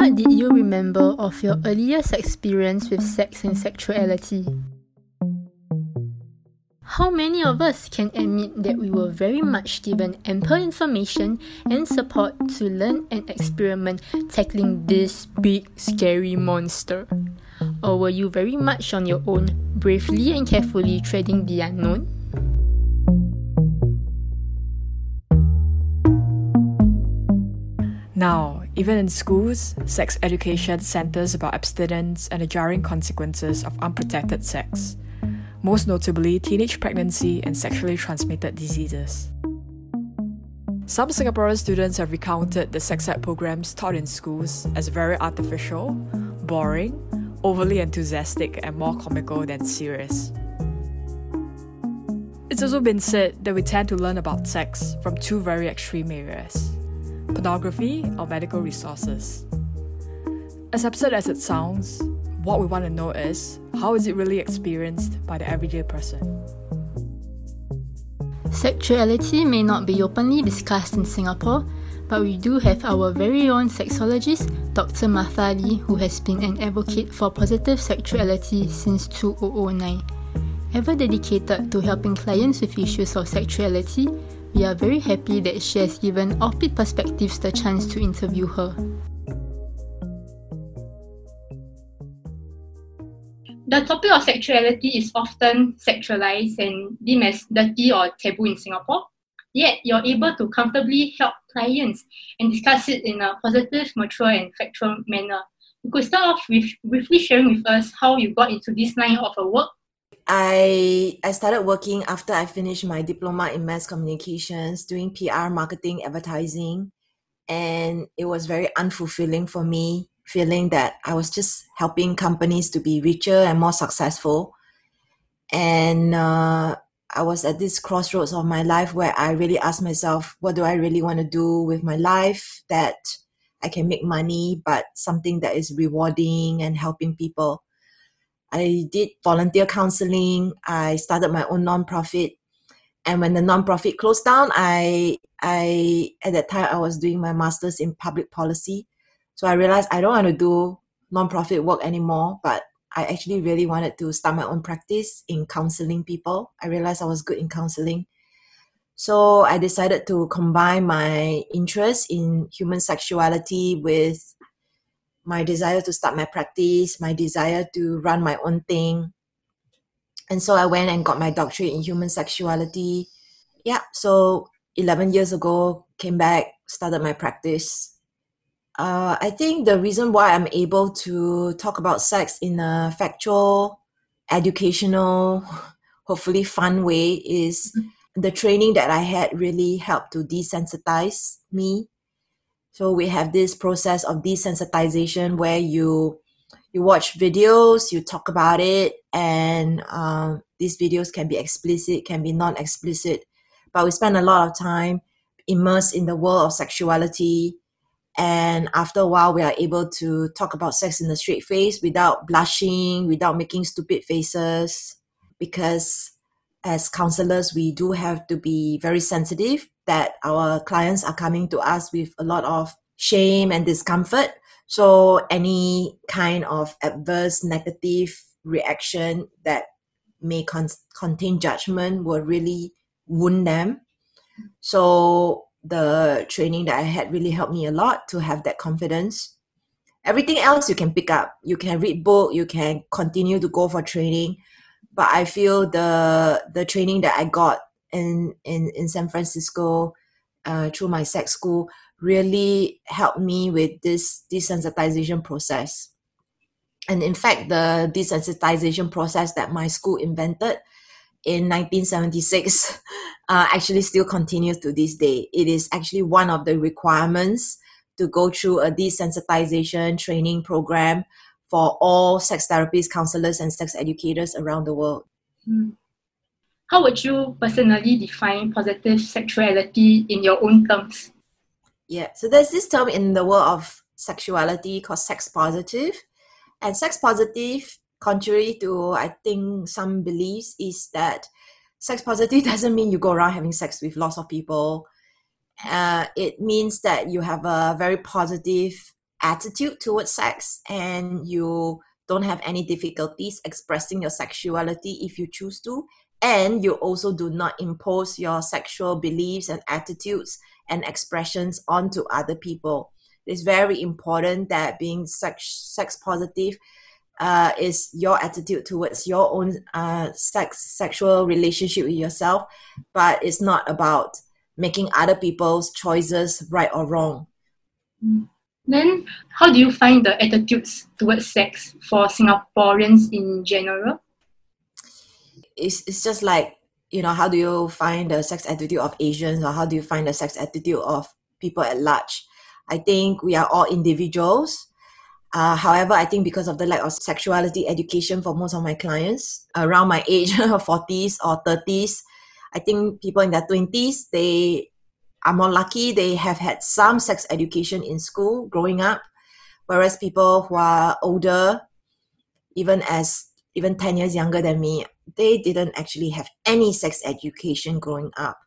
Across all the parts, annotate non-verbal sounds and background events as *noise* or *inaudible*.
What did you remember of your earliest experience with sex and sexuality? How many of us can admit that we were very much given ample information and support to learn and experiment tackling this big scary monster? Or were you very much on your own, bravely and carefully treading the unknown? Now, even in schools, sex education centers about abstinence and the jarring consequences of unprotected sex most notably teenage pregnancy and sexually transmitted diseases. Some Singaporean students have recounted the sex ed programs taught in schools as very artificial, boring, overly enthusiastic, and more comical than serious. It's also been said that we tend to learn about sex from two very extreme areas pornography or medical resources. As absurd as it sounds, what we want to know is how is it really experienced by the everyday person? Sexuality may not be openly discussed in Singapore, but we do have our very own sexologist, Dr. Martha Lee, who has been an advocate for positive sexuality since 2009. Ever dedicated to helping clients with issues of sexuality, we are very happy that she has given Offbeat Perspectives the chance to interview her. the topic of sexuality is often sexualized and deemed as dirty or taboo in Singapore. Yet you're able to comfortably help clients and discuss it in a positive, mature, and factual manner. You could start off with briefly sharing with us how you got into this line of work. I I started working after I finished my diploma in mass communications, doing PR, marketing, advertising, and it was very unfulfilling for me feeling that I was just helping companies to be richer and more successful. And uh, I was at this crossroads of my life where I really asked myself, what do I really want to do with my life that I can make money, but something that is rewarding and helping people? I did volunteer counseling. I started my own nonprofit. And when the nonprofit closed down, I I at that time I was doing my master's in public policy. So I realized I don't want to do nonprofit work anymore, but I actually really wanted to start my own practice in counseling people. I realized I was good in counseling. So I decided to combine my interest in human sexuality with my desire to start my practice, my desire to run my own thing. And so I went and got my doctorate in human sexuality. Yeah, so 11 years ago, came back, started my practice uh, I think the reason why I'm able to talk about sex in a factual, educational, *laughs* hopefully fun way is mm-hmm. the training that I had really helped to desensitize me. So we have this process of desensitization where you you watch videos, you talk about it, and um, these videos can be explicit, can be non-explicit, but we spend a lot of time immersed in the world of sexuality and after a while we are able to talk about sex in a straight face without blushing without making stupid faces. Because as counselors we do have to be very sensitive that our clients are coming to us with a lot of shame and discomfort so any kind of adverse negative reaction that may con- contain judgment will really wound them so the training that I had really helped me a lot to have that confidence. Everything else you can pick up. You can read book, you can continue to go for training. But I feel the the training that I got in in, in San Francisco uh, through my sex school really helped me with this desensitization process. And in fact, the desensitization process that my school invented in 1976 *laughs* uh, actually still continues to this day. It is actually one of the requirements to go through a desensitization training program for all sex therapists, counselors, and sex educators around the world. Hmm. How would you personally define positive sexuality in your own terms? Yeah, so there's this term in the world of sexuality called sex positive. And sex positive contrary to I think some beliefs is that sex positive *laughs* doesn't mean you go around having sex with lots of people. Uh, it means that you have a very positive attitude towards sex and you don't have any difficulties expressing your sexuality if you choose to and you also do not impose your sexual beliefs and attitudes and expressions onto other people. It's very important that being sex sex positive uh, is your attitude towards your own uh, sex sexual relationship with yourself but it's not about making other people's choices right or wrong. Then how do you find the attitudes towards sex for singaporeans in general it's, it's just like you know how do you find the sex attitude of asians or how do you find the sex attitude of people at large i think we are all individuals uh, however, I think because of the lack of sexuality education for most of my clients around my age, *laughs* 40s or 30s, I think people in their 20s, they are more lucky. They have had some sex education in school growing up, whereas people who are older, even as even 10 years younger than me, they didn't actually have any sex education growing up.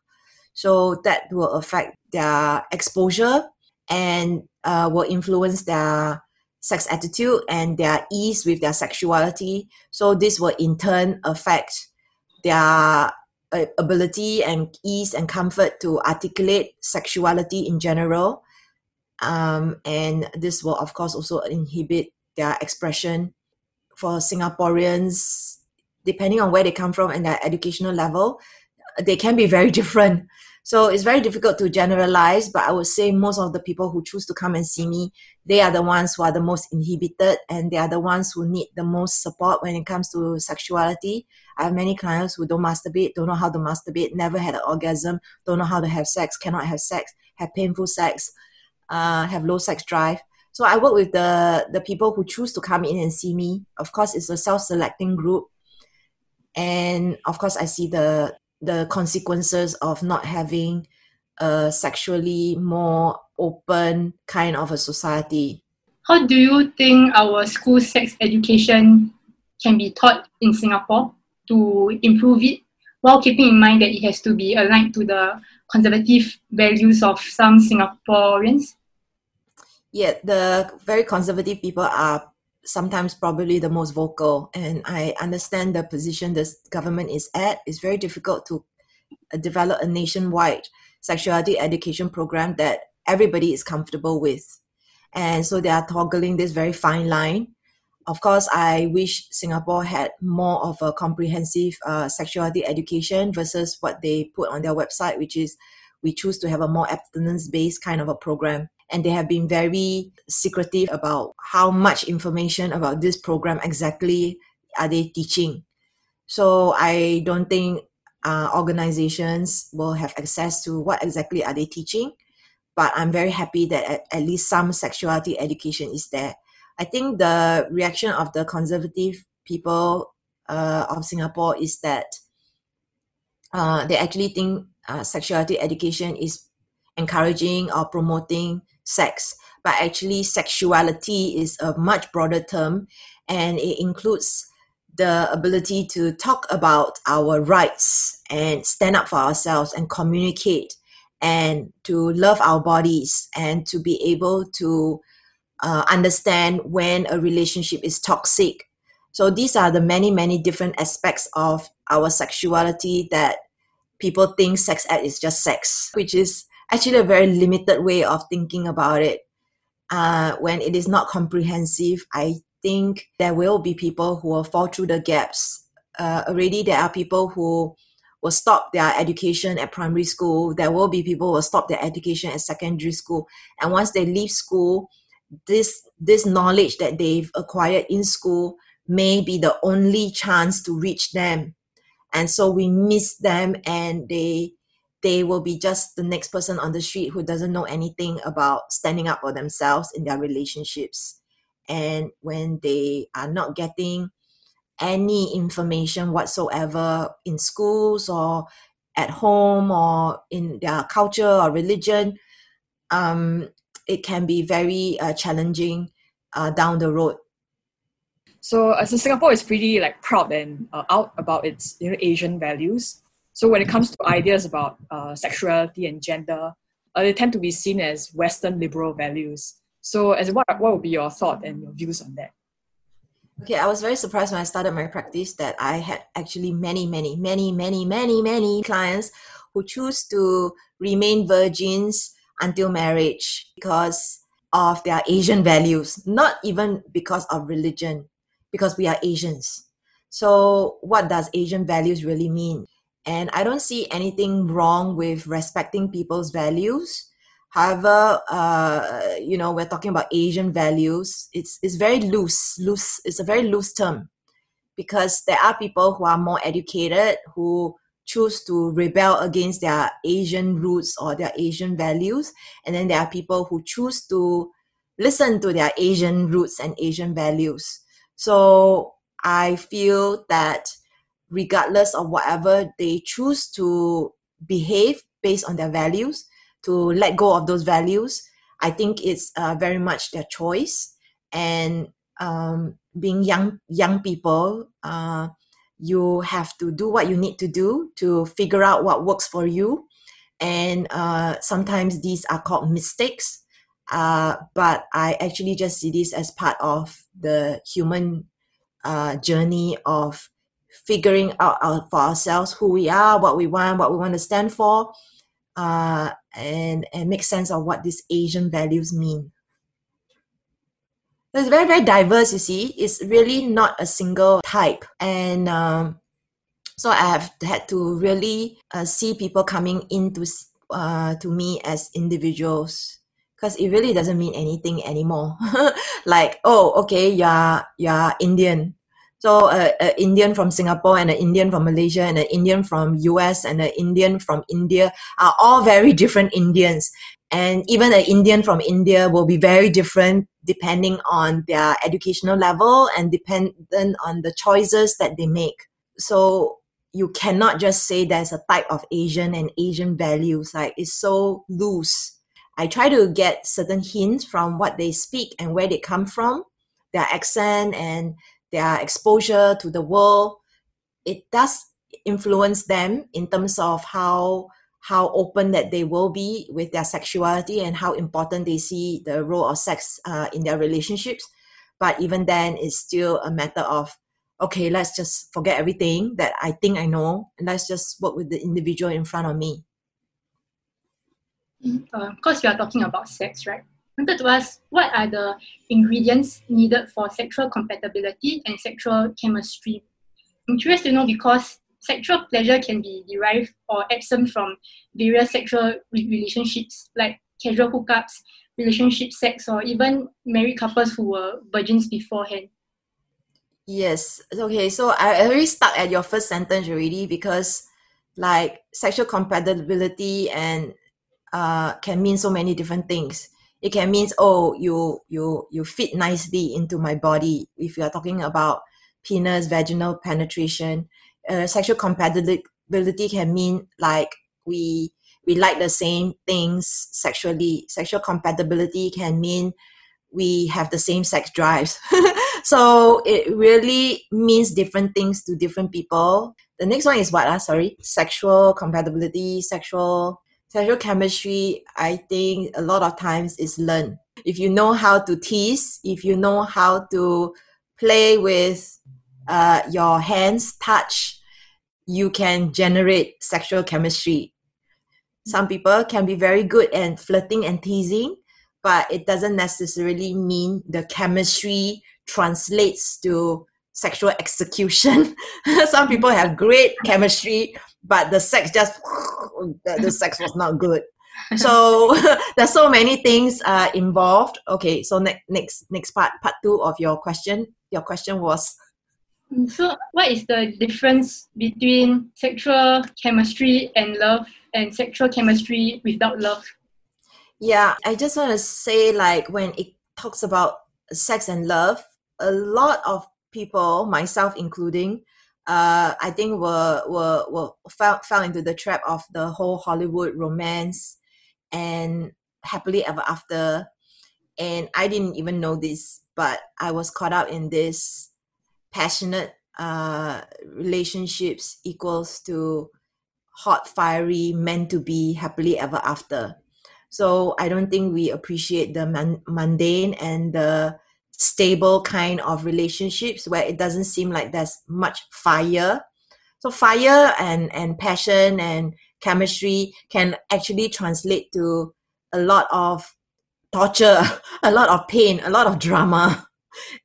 So that will affect their exposure and uh, will influence their sex attitude and their ease with their sexuality. So this will in turn affect their uh, ability and ease and comfort to articulate sexuality in general. Um, and this will, of course, also inhibit their expression. For Singaporeans, depending on where they come from and their educational level, they can be very *laughs* different. So it's very difficult to generalize, but I would say most of the people who choose to come and see me, they are the ones who are the most inhibited and they are the ones who need the most support when it comes to sexuality. I have many clients who don't masturbate, don't know how to masturbate, never had an orgasm, don't know how to have sex, cannot have sex, have painful sex, uh, have low sex drive. So I work with the the people who choose to come in and see me. Of course, it's a self-selecting group, and of course, I see the the consequences of not having a sexually more open kind of a society. How do you think our school sex education can be taught in Singapore to improve it while keeping in mind that it has to be aligned to the conservative values of some Singaporeans? Yeah, the very conservative people are sometimes probably the most vocal. And i understand the position this government is at. It's very difficult to uh, develop a nationwide sexuality education program that everybody is comfortable with. And so they are toggling this very fine line. Of course i wish singapore had more of a comprehensive uh, sexuality education versus what they put on their website which is we choose to have a more abstinence based kind of a program and they have been very secretive about how much information about this program exactly are they teaching. So I don't think uh, organizations will have access to what exactly are they teaching. But I'm very happy that at, at least some sexuality education is there. I think the reaction of the conservative people uh, of Singapore is that uh, they actually think uh, sexuality education is encouraging or promoting sex, but actually, sexuality is a much broader term and it includes the ability to talk about our rights and stand up for ourselves and communicate and to love our bodies and to be able to uh, understand when a relationship is toxic. So, these are the many, many different aspects of our sexuality that people think sex ed is just sex, which is actually a very limited way of thinking about it. Uh, when it is not comprehensive, I think there will be people who will fall through the gaps. Uh, already, there are people who will stop their education at primary school. There will be people who will stop their education at secondary school. And once they leave school, this this knowledge that they've acquired in school may be the only chance to reach them. And so we miss them and they they will be just the next person on the street who doesn't know anything about standing up for themselves in their relationships. And when they are not getting any information whatsoever in schools or at home or in their culture or religion, um, it can be very uh, challenging uh, down the road. So, uh, Singapore is pretty like proud and uh, out about its you know Asian values. So when it comes to ideas about uh, sexuality and gender, uh, they tend to be seen as Western liberal values. So, as what what would be your thought and your views on that? Okay, I was very surprised when I started my practice that I had actually many, many, many, many, many, many clients who choose to remain virgins until marriage because of their Asian values, not even because of religion, because we are Asians. So, what does Asian values really mean? And I don't see anything wrong with respecting people's values. However, uh, you know, we're talking about Asian values. It's it's very loose. Loose. It's a very loose term because there are people who are more educated who choose to rebel against their Asian roots or their Asian values, and then there are people who choose to listen to their Asian roots and Asian values. So I feel that regardless of whatever they choose to behave based on their values, to let go of those values, I think it's uh, very much their choice. And um, being young young people, uh, you have to do what you need to do to figure out what works for you. And uh, sometimes these are called mistakes uh, but I actually just see this as part of the human uh, journey of figuring out our, for ourselves who we are, what we want, what we want to stand for, uh, and and make sense of what these Asian values mean. It's very very diverse. You see, it's really not a single type, and um, so I have had to really uh, see people coming into uh, to me as individuals because it really doesn't mean anything anymore. *laughs* like, oh, okay, you're you're Indian. So an Indian from Singapore and an Indian from Malaysia and an Indian from US and an Indian from India are all very different Indians. And even an Indian from India will be very different depending on their educational level and dependent on the choices that they make. So you cannot just say there's a type of Asian and Asian values. Like it's so loose I try to get certain hints from what they speak and where they come from, their accent and their exposure to the world. It does influence them in terms of how how open that they will be with their sexuality and how important they see the role of sex uh, in their relationships. But even then, it's still a matter of okay, let's just forget everything that I think I know and let's just work with the individual in front of me uh, because we are talking about sex, right? I wanted to what are the ingredients needed for sexual compatibility and sexual chemistry? I'm curious to know because sexual pleasure can be derived or absent from various sexual relationships like casual hookups, relationship sex, or even married couples who were virgins beforehand. Yes. Okay. So I already stuck at your first sentence already because, like, sexual compatibility and uh, can mean so many different things. It can mean oh you you you fit nicely into my body. If you are talking about penis vaginal penetration, uh, sexual compatibility can mean like we we like the same things sexually. Sexual compatibility can mean we have the same sex drives. *laughs* so it really means different things to different people. The next one is what? Uh, sorry, sexual compatibility, sexual sexual chemistry, I think a lot of times is learned. If you know how to tease, if you know how to play with uh, your hands, touch, you can generate sexual chemistry. Some people can be very good at flirting and teasing, but it doesn't necessarily mean the chemistry translates to sexual execution. *laughs* Some people have great chemistry, but the sex just *laughs* the sex was not good. So *laughs* there's so many things uh, involved. Okay, so next next next part part two of your question. Your question was. Mm, so what is the difference between sexual chemistry and love and sexual chemistry without love? Yeah, I just want to say like when it talks about sex and love, a lot of people, myself including, uh, I think were were were fell fell into the trap of the whole Hollywood romance and happily ever after. And I didn't even know this, but I was caught up in this passionate uh, relationships equals to hot, fiery, meant to be happily ever after. So I don't think we appreciate the man- mundane and the stable kind of relationships where it doesn't seem like there's much fire. So fire and, and passion and chemistry can actually translate to a lot of torture, *laughs* a lot of pain, a lot of drama. *laughs*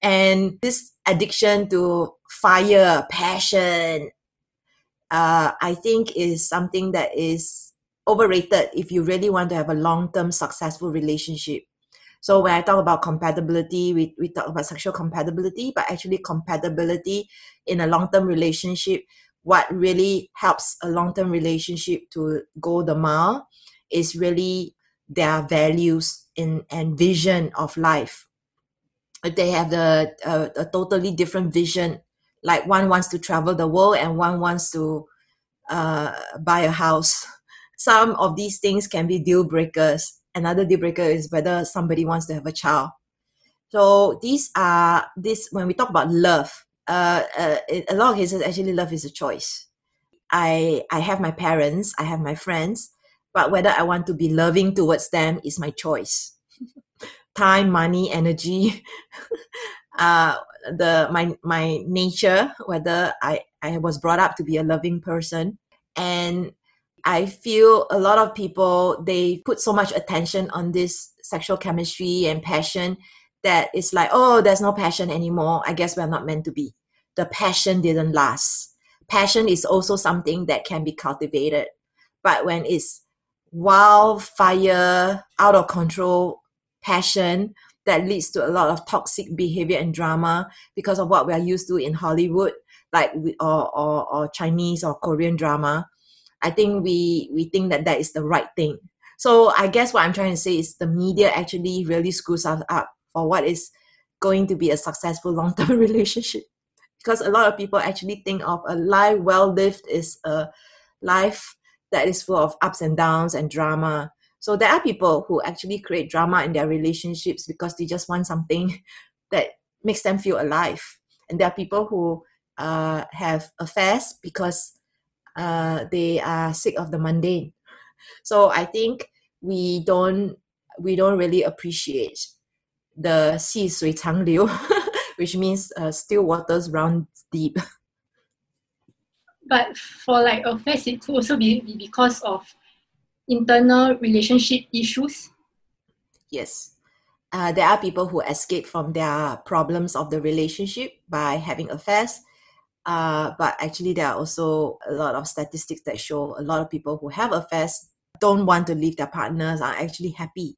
And this addiction to fire, passion, uh, I think is something that is overrated if you really want to have a long term successful relationship. So when I talk about compatibility, we, we talk about sexual compatibility, but actually compatibility in a long term relationship, what really helps a long term relationship to go the mile is really their values in, and vision of life. If they have the uh, a totally different vision, like one wants to travel the world and one wants to uh, buy a house. *laughs* Some of these things can be deal breakers another deal breaker is whether somebody wants to have a child. So these are this when we talk about love. Uh, uh, a lot of cases, actually, love is a choice. I I have my parents, I have my friends, but whether I want to be loving towards them is my choice. *laughs* Time, money, energy, *laughs* uh, the my my nature, whether I I was brought up to be a loving person, and I feel a lot of people they put so much attention on this sexual chemistry and passion that it's like, oh, there's no passion anymore. I guess we're not meant to be. The passion didn't last. Passion is also something that can be cultivated. But when it's wildfire, out of control passion that leads to a lot of toxic behavior and drama because of what we are used to in Hollywood, like or, or, or Chinese or Korean drama I think we we think that that is the right thing. So I guess what I'm trying to say is the media actually really screws us up for what is going to be a successful long-term *laughs* relationship. Because a lot of people actually think of a life well lived is a life that is full of ups and downs and drama. So there are people who actually create drama in their relationships because they just want something *laughs* that makes them feel alive. And there are people who uh, have affairs because uh, they are sick of the mundane. So I think we don't we don't really appreciate the 细水长流, *laughs* which means uh, still waters run deep. *laughs* But for like affairs, it could also be because of internal relationship issues. Yes. Uh, there are people who escape from their problems of the relationship by having affairs uh, but actually, there are also a lot of statistics that show a lot of people who have affairs don't want to leave their partners are actually happy.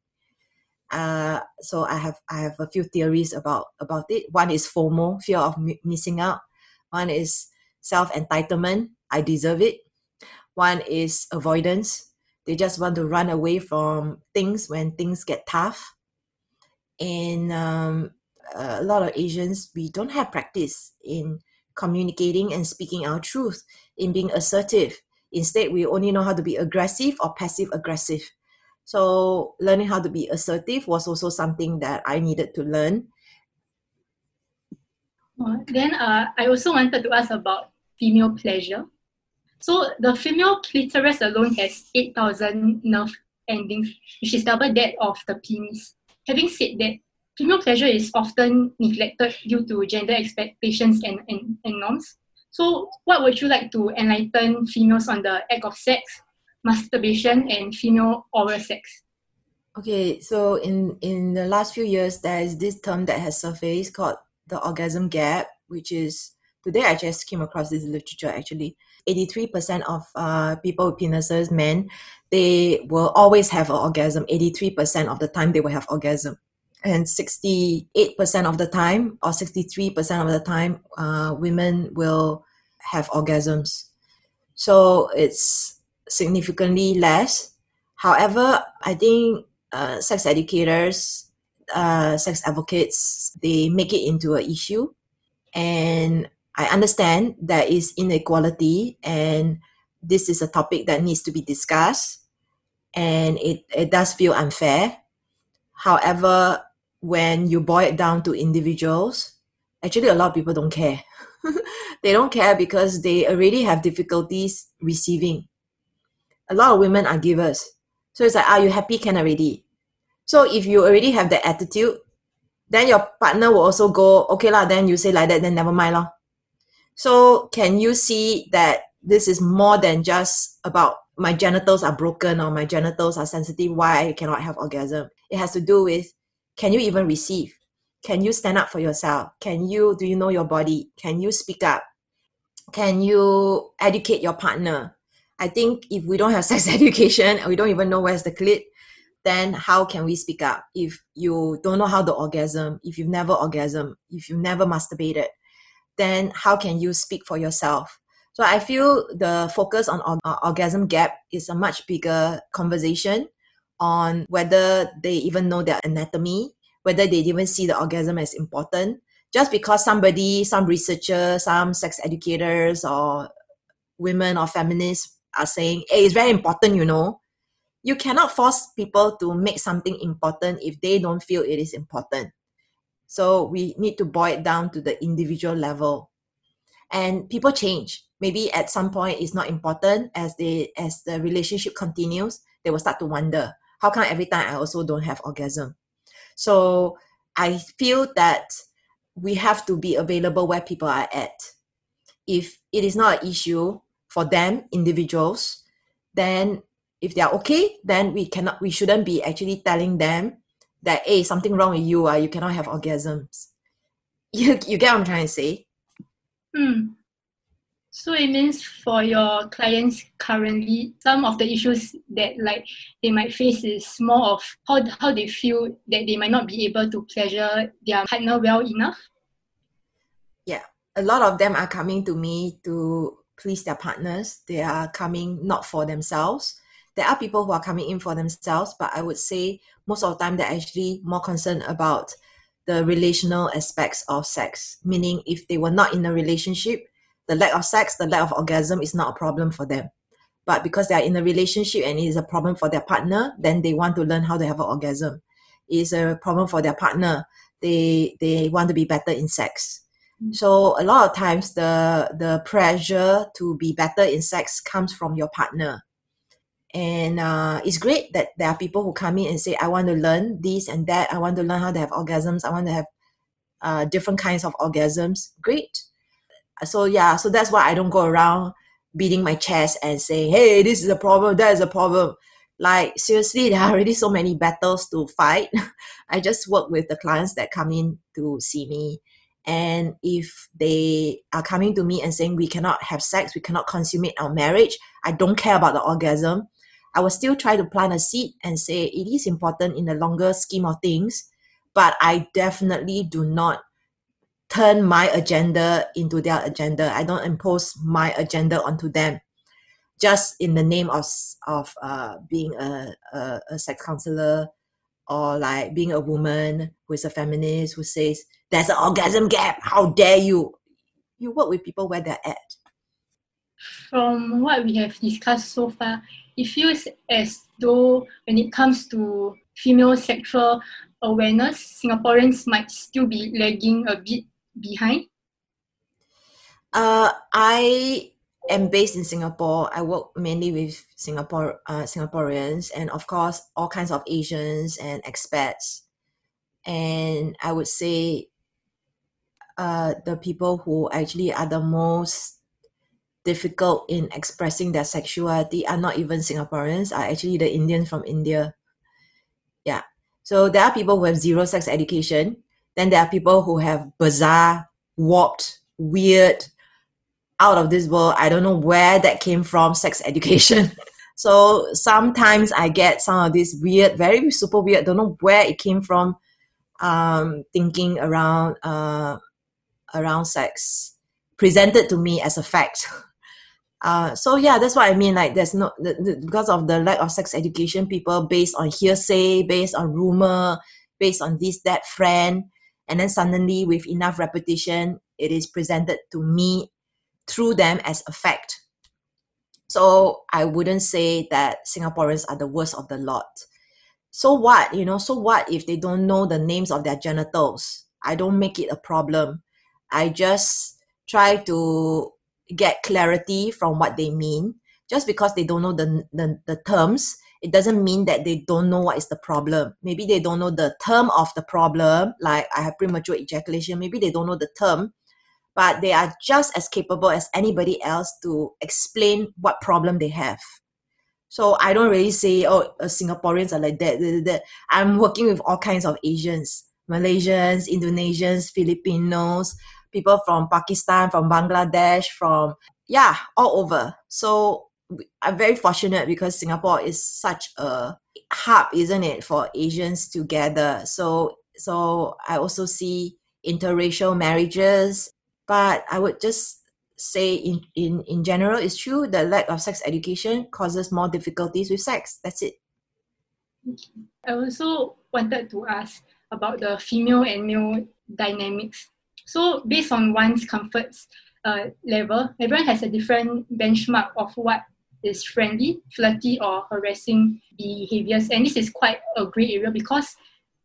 Uh, so I have I have a few theories about about it. One is FOMO, fear of m- missing out. One is self entitlement, I deserve it. One is avoidance. They just want to run away from things when things get tough. And um, a lot of Asians, we don't have practice in communicating and speaking our truth, in being assertive. Instead, we only know how to be aggressive or passive aggressive. So, learning how to be assertive was also something that I needed to learn. Then, uh, I also wanted to ask about female pleasure. So, the female clitoris alone has 8,000 nerve endings, which is double that of the penis. Having said that, female pleasure is often neglected due to gender expectations and, and, and norms. So, what would you like to enlighten females on the act of sex, masturbation, and female oral sex? Okay, so in in the last few years, there is this term that has surfaced called the orgasm gap, which is today I just came across this literature actually. 83% of uh, people with penises, men, they will always have an orgasm. 83% of the time they will have orgasm and 68% of the time or 63% of the time uh, women will have orgasms. So it's significantly less. However i think uh, sex educators uh, sex advocates they make it into an issue. And i understand there is inequality and this is a topic that needs to be discussed and it, it does feel unfair. However when you boil it down to individuals, actually a lot of people don't care. *laughs* they don't care because they already have difficulties receiving. A lot of women are givers. So it's like, are you happy? Can already. So if you already have that attitude, then your partner will also go, okay lah, then you say like that, then never mind lah. So can you see that this is more than just about my genitals are broken or my genitals are sensitive, why I cannot have orgasm? It has to do with can you even receive? Can you stand up for yourself? Can you do you know your body? Can you speak up? Can you educate your partner? I think if we don't have *laughs* sex education and we don't even know where's the clit, then how can we speak up? If you don't know how to orgasm, if you've never orgasm, if you've never masturbated, then how can you speak for yourself? So I feel the focus on uh, orgasm gap is a much bigger conversation on whether they even know their anatomy, whether they even see the orgasm as important. Just because somebody, some researcher, some sex educators or women or feminists are saying, hey, it's very important, you know. You cannot force people to make something important if they don't feel it is important. So we need to boil it down to the individual level. And people change. Maybe at some point it's not important as they as the relationship continues, they will start to wonder, how come every time I also don't have orgasm? So I feel that we have to be available where people are at. If it is not an issue, for them individuals then if they are okay then we cannot we shouldn't be actually telling them that hey something wrong with you uh, you cannot have orgasms *laughs* you, you get what i'm trying to say Hmm. So it means for your clients currently, some of the issues that like they might face is more of how how they feel that they might not be able to pleasure their partner well enough. Yeah, a lot of them are coming to me to please their partners. They are coming not for themselves. There are people who are coming in for themselves, but I would say most of the time they're actually more concerned about the relational aspects of sex. Meaning, if they were not in a relationship, the lack of sex, the lack of orgasm is not a problem for them. But because they are in a relationship and it is a problem for their partner, then they want to learn how to have an orgasm. It is a problem for their partner. They they want to be better in sex so a lot of times the the pressure to be better in sex comes from your partner. And uh, it's great that there are people who come in and say, I want to learn this and that. I want to learn how to have orgasms. I want to have uh, different kinds of orgasms. Great. So yeah, so that's why I don't go around beating my chest and saying, hey, this is a problem, that is a problem. Like seriously, there are already so many battles to fight. *laughs* I just work with the clients that come in to see me and if they are coming to me and saying we cannot have sex, we cannot consummate our marriage, I don't care about the orgasm, I will still try to plant a seed and say it is important in the longer scheme of things, but I definitely do not turn my agenda into their agenda. I don't impose my agenda onto them just in the name of of uh, being a, a, a sex counselor or like being a woman who is a feminist who says there's an orgasm gap. How dare you? You work with people where they're at. From what we have discussed so far, it feels as though when it comes to female sexual awareness, Singaporeans might still be lagging a bit behind. Uh, I am based in Singapore. I work mainly with Singapore uh, Singaporeans and of course all kinds of Asians and expats. And I would say uh, the people who actually are the most difficult in expressing their sexuality are not even Singaporeans, are actually the Indians from India. Yeah. So there are people who have zero sex education. Then there are people who have bizarre, warped, weird, out of this world. I don't know where that came from, sex education. *laughs* so sometimes I get some of this weird, very super weird, don't know where it came from, um, thinking around uh, around sex presented to me as a fact. *laughs* Uh, so yeah, that's what I mean. Like, there's no the, the, because of the lack of sex education, people based on hearsay, based on rumor, based on this that friend, and then suddenly with enough repetition, it is presented to me through them as a fact. So I wouldn't say that Singaporeans are the worst of the lot. So what, you know? So what if they don't know the names of their genitals? I don't make it a problem. I just try to get clarity from what they mean. Just because they don't know the, the, the terms it doesn't mean that they don't know what is the problem. Maybe they don't know the term of the problem, like I have premature ejaculation. Maybe they don't know the term, but they are just as capable as anybody else to explain what problem they have. So I don't really say, oh, uh, Singaporeans are like that, that, that. I'm working with all kinds of Asians, Malaysians, Indonesians, Filipinos, people from Pakistan, from Bangladesh, from, yeah, all over. So I'm very fortunate because Singapore is such a hub, isn't it, for Asians to gather. So so I also see interracial marriages, but I would just say in, in, in general it's true the lack of sex education causes more difficulties with sex. That's it. I also wanted to ask about the female and male dynamics. So based on one's comforts uh, level, everyone has a different benchmark of what is friendly, flirty, or harassing behaviors. And this is quite a gray area because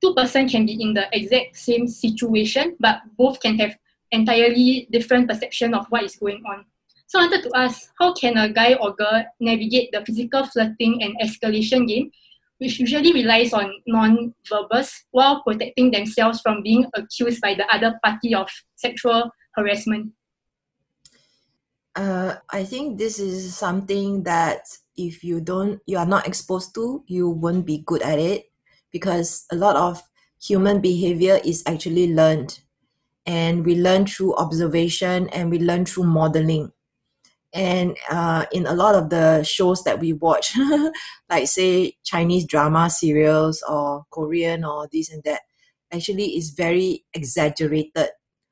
two person can be in the exact same situation, but both can have entirely different perception of what is going on. So I wanted to ask, how can a guy or girl navigate the physical flirting and escalation game, which usually relies on non-verbals, while protecting themselves from being accused by the other party of sexual harassment? Uh, I think this is something that if you don't, you are not exposed to, you won't be good at it because a lot of human behavior is actually learned. And we learn through observation and we learn through modeling. And uh, in a lot of the shows that we watch, *laughs* like say Chinese drama serials or Korean or this and that, actually is very exaggerated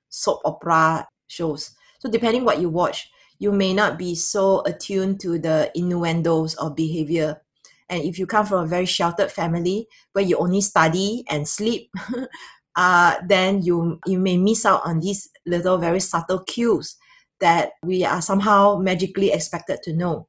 soap opera shows. So depending what you watch, you may not be so attuned to the innuendos of behavior. And if you come from a very sheltered family where you only study and sleep, *laughs* uh, then you you may miss out on these little very subtle cues that we are somehow magically expected to know.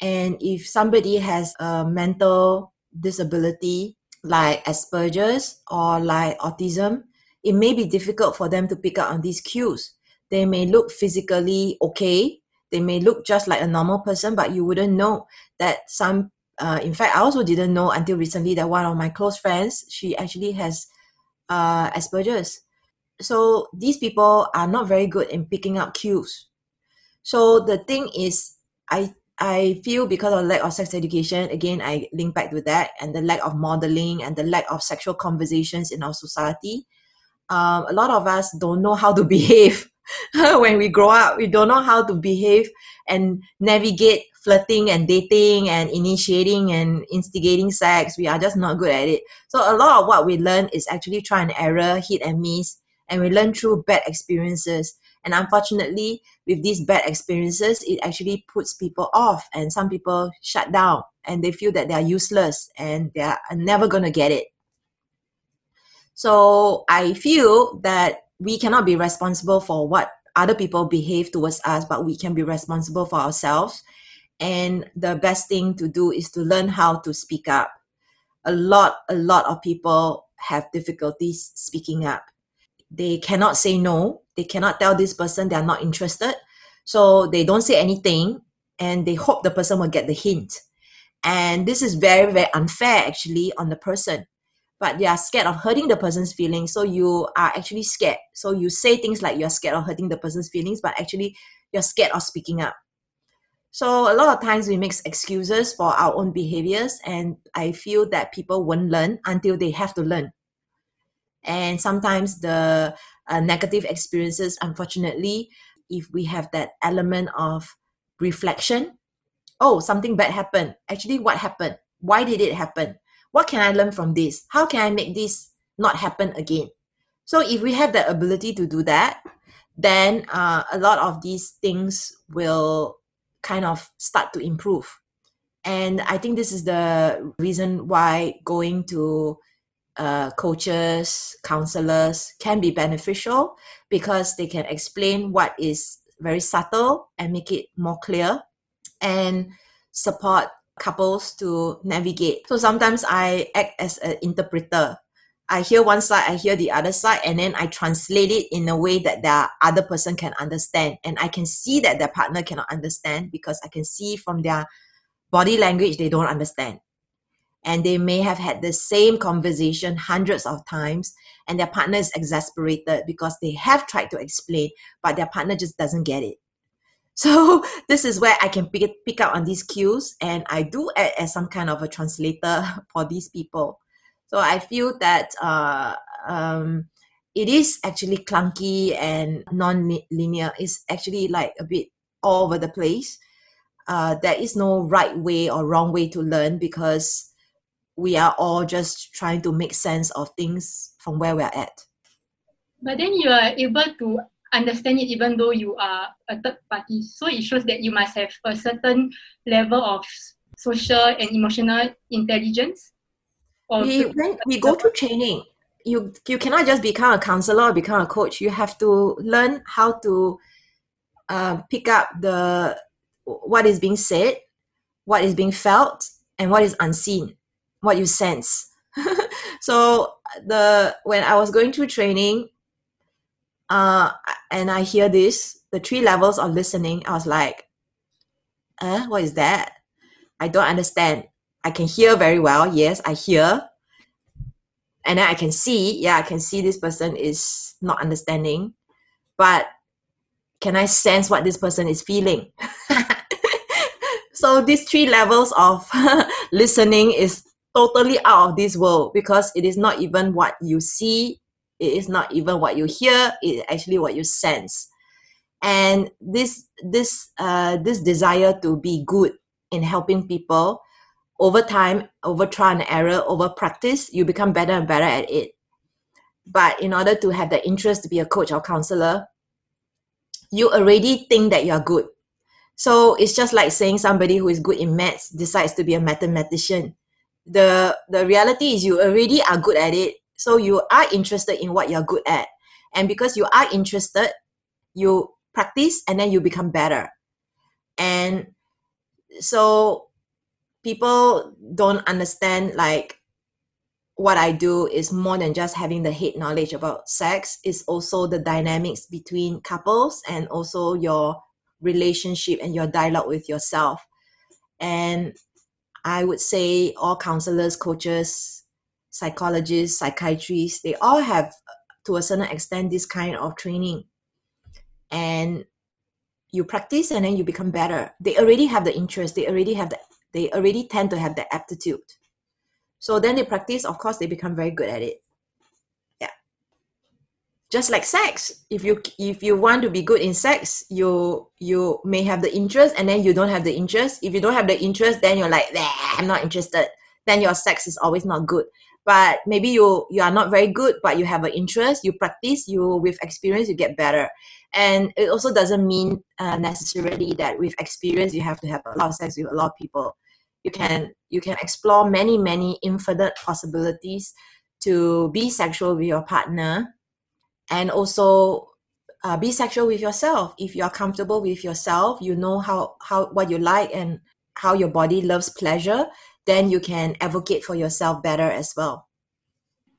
And if somebody has a mental disability like Asperger's or like autism, it may be difficult for them to pick up on these cues they may look physically okay. They may look just like a normal person, but you wouldn't know that some. Uh, in fact, I also didn't know until recently that one of my close friends she actually has uh, Asperger's. So these people are not very good in picking up cues. So the thing is, I I feel because of lack of sex education, again, I link back to that, and the lack of modeling and the lack of sexual conversations in our society. Um, a lot of us don't know how to *laughs* behave *laughs* when we grow up we don't know how to behave and navigate flirting and dating and initiating and instigating sex. We are just not good at it. So a lot of what we learn is actually try and error hit and miss and we learn through bad experiences. And unfortunately with these bad experiences it actually puts people off and some people shut down and they feel that they are useless and they are never going to get it. So i feel that we cannot be responsible for what other people behave towards us, but we can be responsible for ourselves. And the best thing to do is to learn how to speak up. A lot, a lot of people have difficulties speaking up. They cannot say no. They cannot tell this person they are not interested. So they don't say anything and they hope the person will get the hint. And this is very, very unfair actually on the person but they are scared of hurting the person's feelings. So you are actually scared. So you say things like you're scared of hurting the person's feelings, but actually you're scared of speaking up. So a lot of times we make excuses for our own behaviors, and I feel that people won't learn until they have to learn. And sometimes the uh, negative experiences, unfortunately, if we have that element of reflection, oh, something bad happened. Actually, what happened? Why did it happen? What can I learn from this? How can I make this not happen again? So if we have the ability to do that, then uh, a lot of these things will kind of start to improve. And I think this is the reason why going to uh, coaches, counselors can be beneficial because they can explain what is very subtle and make it more clear and support couples to navigate. So sometimes I act as an interpreter. I hear one side, I hear the other side, and then I translate it in a way that the other person can understand. And I can see that their partner cannot understand because I can see from their body language they don't understand. and they may have had the same conversation hundreds of times and their partner is exasperated because they have tried to explain but their partner just doesn't get it so *laughs* this is where i can pick, pick up on these cues and i do act as some kind of a translator *laughs* for these people. So i feel that uh, um, it is actually clunky and non-linear. It's actually like a bit all over the place. Uh, there is no right way or wrong way to learn because we are all just trying to make sense of things from where we're at. But then you are able to understand it even though you are a third party. So it shows that you must have a certain level of social and emotional intelligence. We, when we go through training, you you cannot just become a counselor or become a coach. You have to learn how to uh, pick up the what is being said, what is being felt, and what is unseen, what you sense. *laughs* so the when I was going through training, uh, and I hear this, the three levels of listening, I was like, uh, what is that? I don't understand. I can hear very well. Yes, I hear. And then I can see, yeah, I can see this person is not understanding. But can I sense what this person is feeling? *laughs* so these three levels of *laughs* listening is totally out of this world because it is not even what you see it is not even what you hear it actually what you sense. And this this uh, this desire to be good in helping people over time over trial and error over practice you become better and better at it. But in order to have the interest to be a coach or counselor you already think that you are good. So it's just like saying somebody who is good in maths decides to be a mathematician. The the reality is you already are good at it so you are interested in what you're good at and because you are interested you practice and then you become better and so people don't understand like what I do is more than just having the head knowledge about sex. It's also the dynamics between couples and also your relationship and your dialogue with yourself. And I would say all counselors, coaches, psychologists, psychiatrists, they all have, to a certain extent, this kind of training. And you practice and then you become better. They already have the interest, they already have the, they already tend to have the aptitude. So then they practice, of course, they become very good at it Yeah. just like sex if you if you want to be good in sex you you may have the interest and then you don't have the interest if you don't have the interest then you're like i'm not interested then your sex is always not good but maybe you you are not very good but you have an interest you practice you with experience you get better. And it also doesn't mean uh, necessarily that with experience you have to have a lot of sex with a lot of people. You can you can explore many many infinite possibilities to be sexual with your partner and also uh, be sexual with yourself. If you are comfortable with yourself you know how how what you like and how your body loves pleasure then you can advocate for yourself better as well.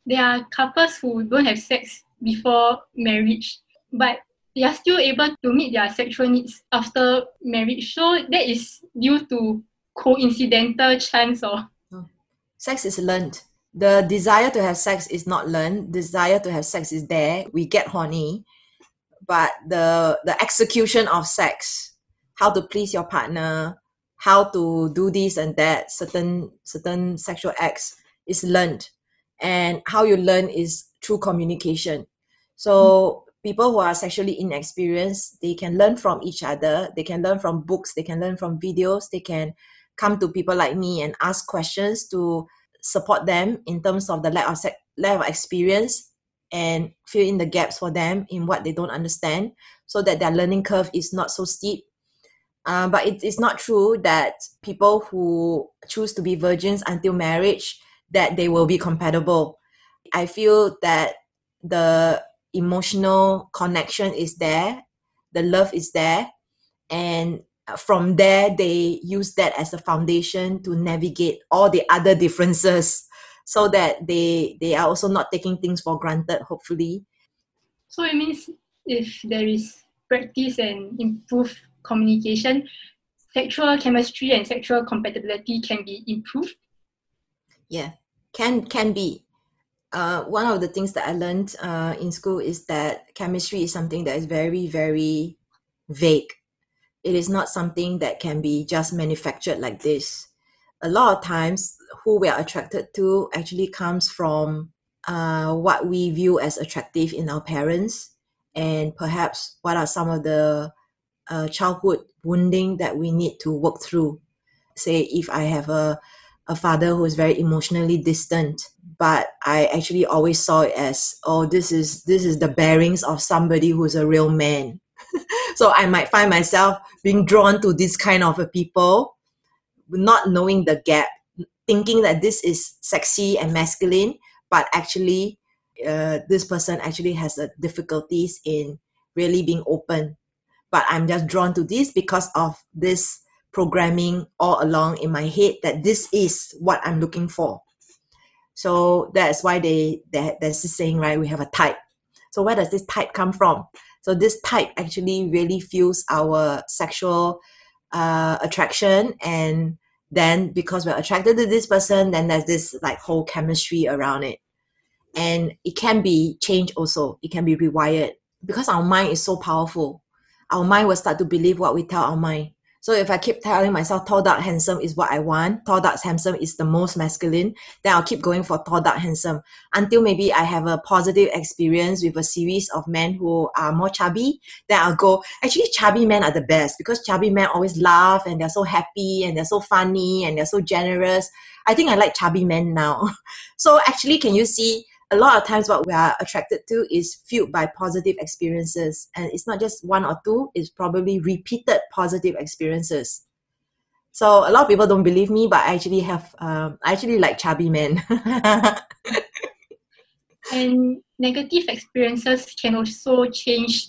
There are couples who don't have sex before marriage but they are still able to meet their sexual needs after marriage. So that is due to coincidental chance or oh. sex is learned. The desire to have sex is not learned. Desire to have sex is there. We get horny. But the the execution of sex how to please your partner how to do this and that certain certain sexual acts is learned. And how you learn is through communication. So hmm. people who are sexually inexperienced they can learn from each other. They can learn from books. They can learn from videos. They can come to people like me and ask questions to support them in terms of the lack of se- lack of experience and fill in the gaps for them in what they don't understand so that their learning curve is not so steep uh, but it is not true that people who choose to be virgins until marriage that they will be compatible. I feel that the emotional connection is there the love is there and from there they use that as a foundation to navigate all the other differences so that they they are also not taking things for granted hopefully. So it means if there is practice and improved communication sexual chemistry and sexual compatibility can be improved Yeah, can can be. Uh, one of the things that I learned uh, in school is that chemistry is something that is very, very vague. It is not something that can be just manufactured like this. A lot of times, who we are attracted to actually comes from uh, what we view as attractive in our parents, and perhaps what are some of the uh, childhood wounding that we need to work through. Say, if I have a, a father who is very emotionally distant, but I actually always saw it as, oh, this is this is the bearings of somebody who's a real man. *laughs* so I might find myself being drawn to this kind of a people, not knowing the gap, thinking that this is sexy and masculine, but actually, uh, this person actually has difficulties in really being open but I'm just drawn to this because of this programming all along in my head that this is what I'm looking for. So that's why they, they there's this saying, right? We have a type. So where does this type come from? So this type actually really fuels our sexual uh, attraction, and then because we're attracted to this person, then there's this like whole chemistry around it, and it can be changed also. It can be rewired because our mind is so powerful our mind will start to believe what we tell our mind. So if I keep telling myself tall, dark, handsome is what I want, tall, dark, handsome is the most masculine, then I'll keep going for tall, dark, handsome until maybe I have a positive experience with a series of men who are more chubby. Then I'll go, actually, chubby men are the best because chubby men always laugh and they're so happy and they're so funny and they're so generous. I think I like chubby men now. *laughs* so actually, can you see a lot of times what we are attracted to is fueled by positive experiences. And it's not just one or two it's probably repeated positive experiences. So a lot of people don't believe me but i actually have um, i actually like chubby men. *laughs* And negative experiences can also change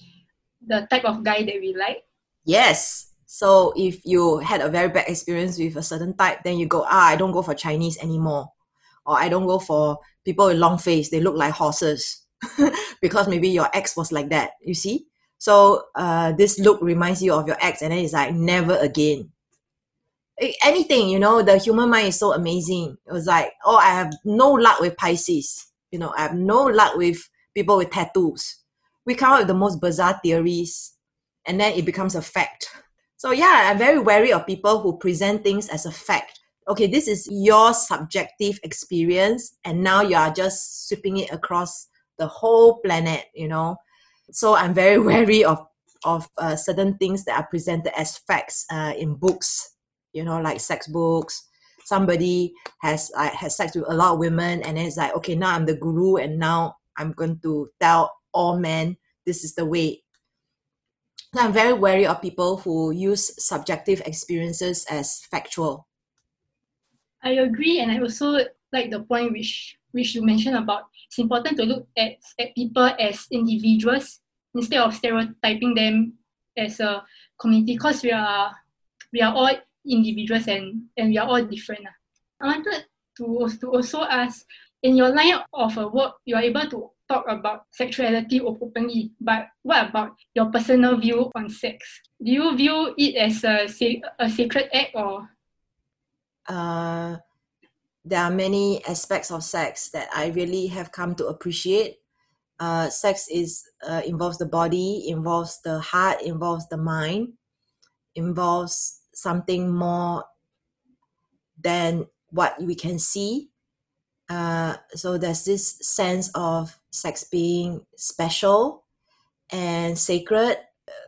the type of guy that we like. Yes. So if you had a very bad experience with a certain type then you go ah i don't go for chinese anymore or i don't go for people with long face they look like horses. *laughs* Because maybe your ex was like that you see? So uh, this look reminds you of your ex and then it's like never again. Anything you know the human mind is so amazing. It was like oh i have no luck with pisces. You know i have no luck with people with tattoos. We come up with the most bizarre theories and then it becomes a fact. So yeah i'm very wary of people who present things as a fact okay, this is your subjective experience, and now you are just sweeping it across the whole planet, you know. So I'm very *laughs* wary of of uh, certain things that are presented as facts uh, in books, you know, like sex books. Somebody has uh, has sex with a lot of women, and it's like, okay, now I'm the guru, and now I'm going to tell all men this is the way. I'm very wary of people who use subjective experiences as factual. I agree, and I also like the point which which you mentioned about it's important to look at, at people as individuals instead of stereotyping them as a community because we are we are all individuals and, and we are all different. I wanted to, to also ask in your line of work, you are able to talk about sexuality openly, but what about your personal view on sex? Do you view it as a, a sacred act or uh, there are many aspects of sex that I really have come to appreciate. Uh, sex is uh, involves the body, involves the heart, involves the mind, involves something more than what we can see. Uh, so there's this sense of sex being special and sacred,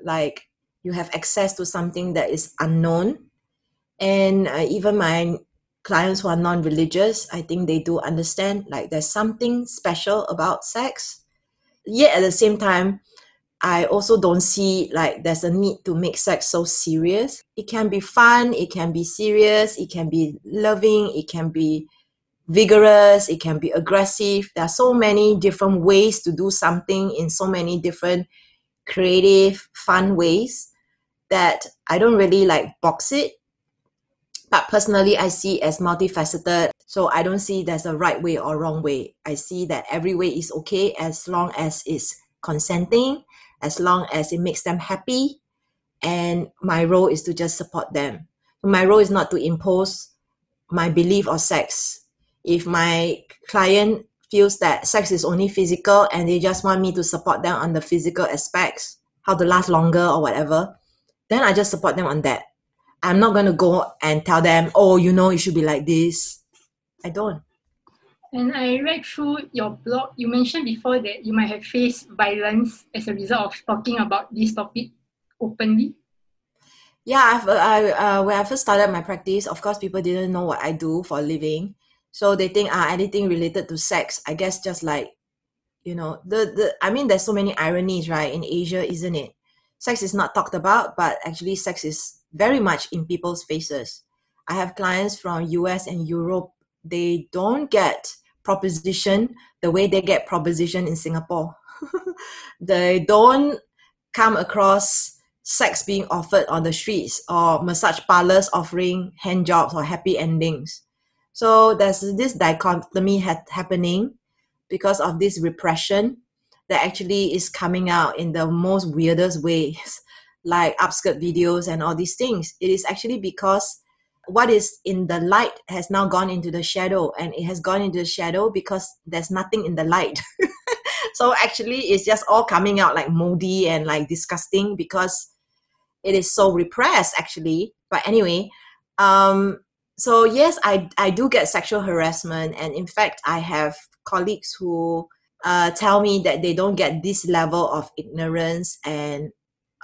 like you have access to something that is unknown and uh, even my clients who are non-religious i think they do understand like there's something special about sex. Yet at the same time i also don't see like there's a need to make sex so serious. It can be fun it can be serious it can be loving it can be vigorous it can be aggressive. There are so many different ways to do something in so many different creative fun ways that i don't really like box it but personally i see as multifaceted. So i don't see there's a right way or wrong way. I see that every way is okay as long as it's consenting as long as it makes them happy and my role is to just support them. My role is not to impose my belief or sex. If my client feels that sex is only physical and they just want me to support them on the physical aspects, how to last longer or whatever, then I just support them on that. I'm not going to go and tell them, oh, you know, it should be like this. I don't. And I read through your blog, you mentioned before that you might have faced violence as a result of talking about this topic openly. Yeah, I've, I, uh, when I first started my practice, of course, people didn't know what I do for a living. So they think, ah, anything related to sex, I guess just like, you know, the, the, I mean, there's so many ironies, right, in Asia, isn't it? Sex is not talked about, but actually sex is very much in people's faces. I have clients from US and Europe, they don't get proposition the way they get proposition in Singapore. *laughs* they don't come across sex being offered on the streets or massage parlors offering hand jobs or happy endings. So there's this dichotomy ha- happening because of this repression that actually is coming out in the most weirdest ways, *laughs* like upskirt videos and all these things. It is actually because what is in the light has now gone into the shadow, and it has gone into the shadow because there's nothing in the light. *laughs* so actually, it's just all coming out like moldy and like disgusting because it is so repressed actually but anyway um so yes i i do get sexual harassment and in fact i have colleagues who uh, tell me that they don't get this level of ignorance and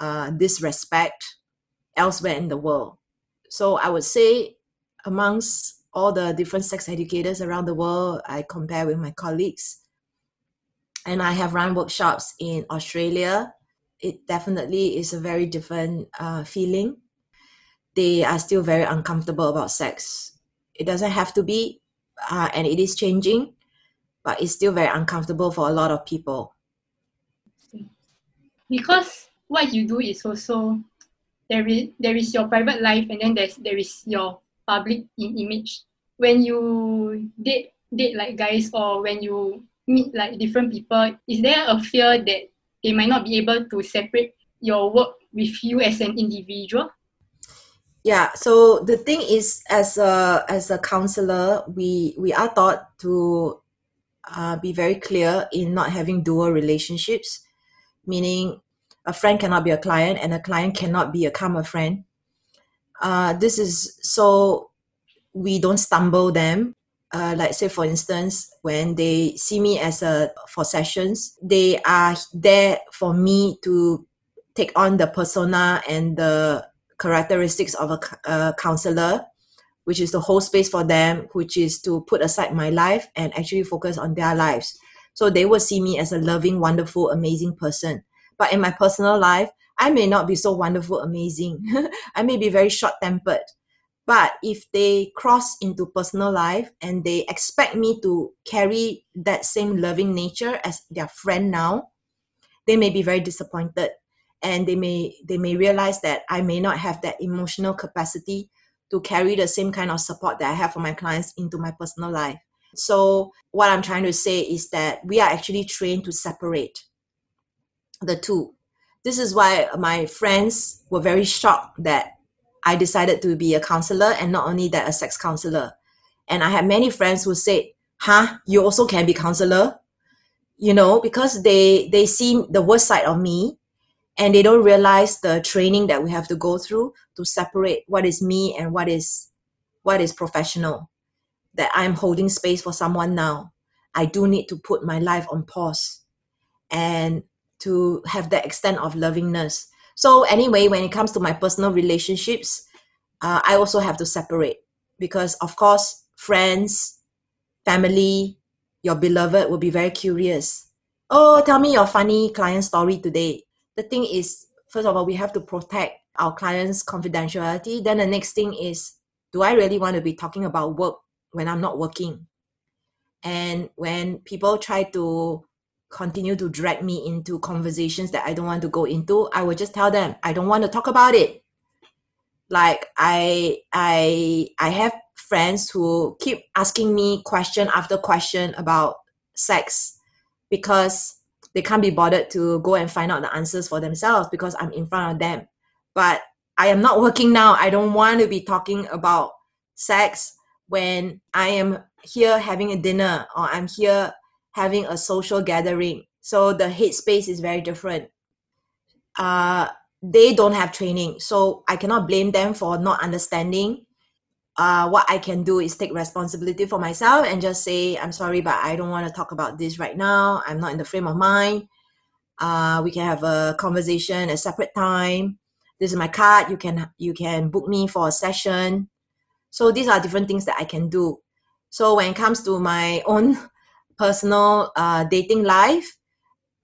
uh, disrespect elsewhere in the world so i would say amongst all the different sex educators around the world i compare with my colleagues and i have run workshops in australia it definitely is a very different uh, feeling. They are still very uncomfortable about sex. It doesn't have to be, uh, and it is changing, but it's still very uncomfortable for a lot of people. Because what you do is also there is there is your private life and then there's there is your public image. When you date date like guys or when you meet like different people, is there a fear that they might not be able to separate your work with you as an individual yeah so the thing is as a as a counselor we we are taught to uh, be very clear in not having dual relationships meaning a friend cannot be a client and a client cannot become a karma friend. Uh, this is so we don't stumble them. Uh, like say for instance when they see me as a for sessions they are there for me to take on the persona and the characteristics of a, a counselor which is the whole space for them which is to put aside my life and actually focus on their lives. So they will see me as a loving wonderful amazing person but in my personal life i may not be so wonderful amazing. *laughs* I may be very short tempered but if they cross into personal life and they expect me to carry that same loving nature as their friend now, they may be very disappointed. And they may they may realize that I may not have that emotional capacity to carry the same kind of support that I have for my clients into my personal life. So what I'm trying to say is that we are actually trained to separate the two. This is why my friends were very shocked that I decided to be a counselor and not only that, a sex counselor. And I had many friends who said, huh, you also can be counselor? You know, because they, they see the worst side of me and they don't realize the training that we have to go through to separate what is me and what is what is professional that i'm holding space for someone now i do need to put my life on pause and to have that extent of lovingness so anyway, when it comes to my personal relationships, uh, I also have to separate because, of course, friends, family, your beloved will be very curious. Oh, tell me your funny client story today. The thing is, first of all, we have to protect our clients' confidentiality. Then the next thing is, do I really want to be talking about work when I'm not working? And when people try to continue to drag me into conversations that I don't want to go into, I will just tell them I don't want to talk about it. Like I I I have friends who keep asking me question after question about sex because they can't be bothered to go and find out the answers for themselves because I'm in front of them. But I am not working now. I don't want to be talking about sex when I am here having a dinner or I'm here having a social gathering. So the headspace is very different. Uh, they don't have training, so I cannot blame them for not understanding. Uh, what I can do is take responsibility for myself and just say, I'm sorry, but I don't want to talk about this right now. I'm not in the frame of mind. Uh, we can have a conversation a separate time. This is my card. You can you can book me for a session. So these are different things that I can do. So when it comes to my *laughs* own personal uh, dating life,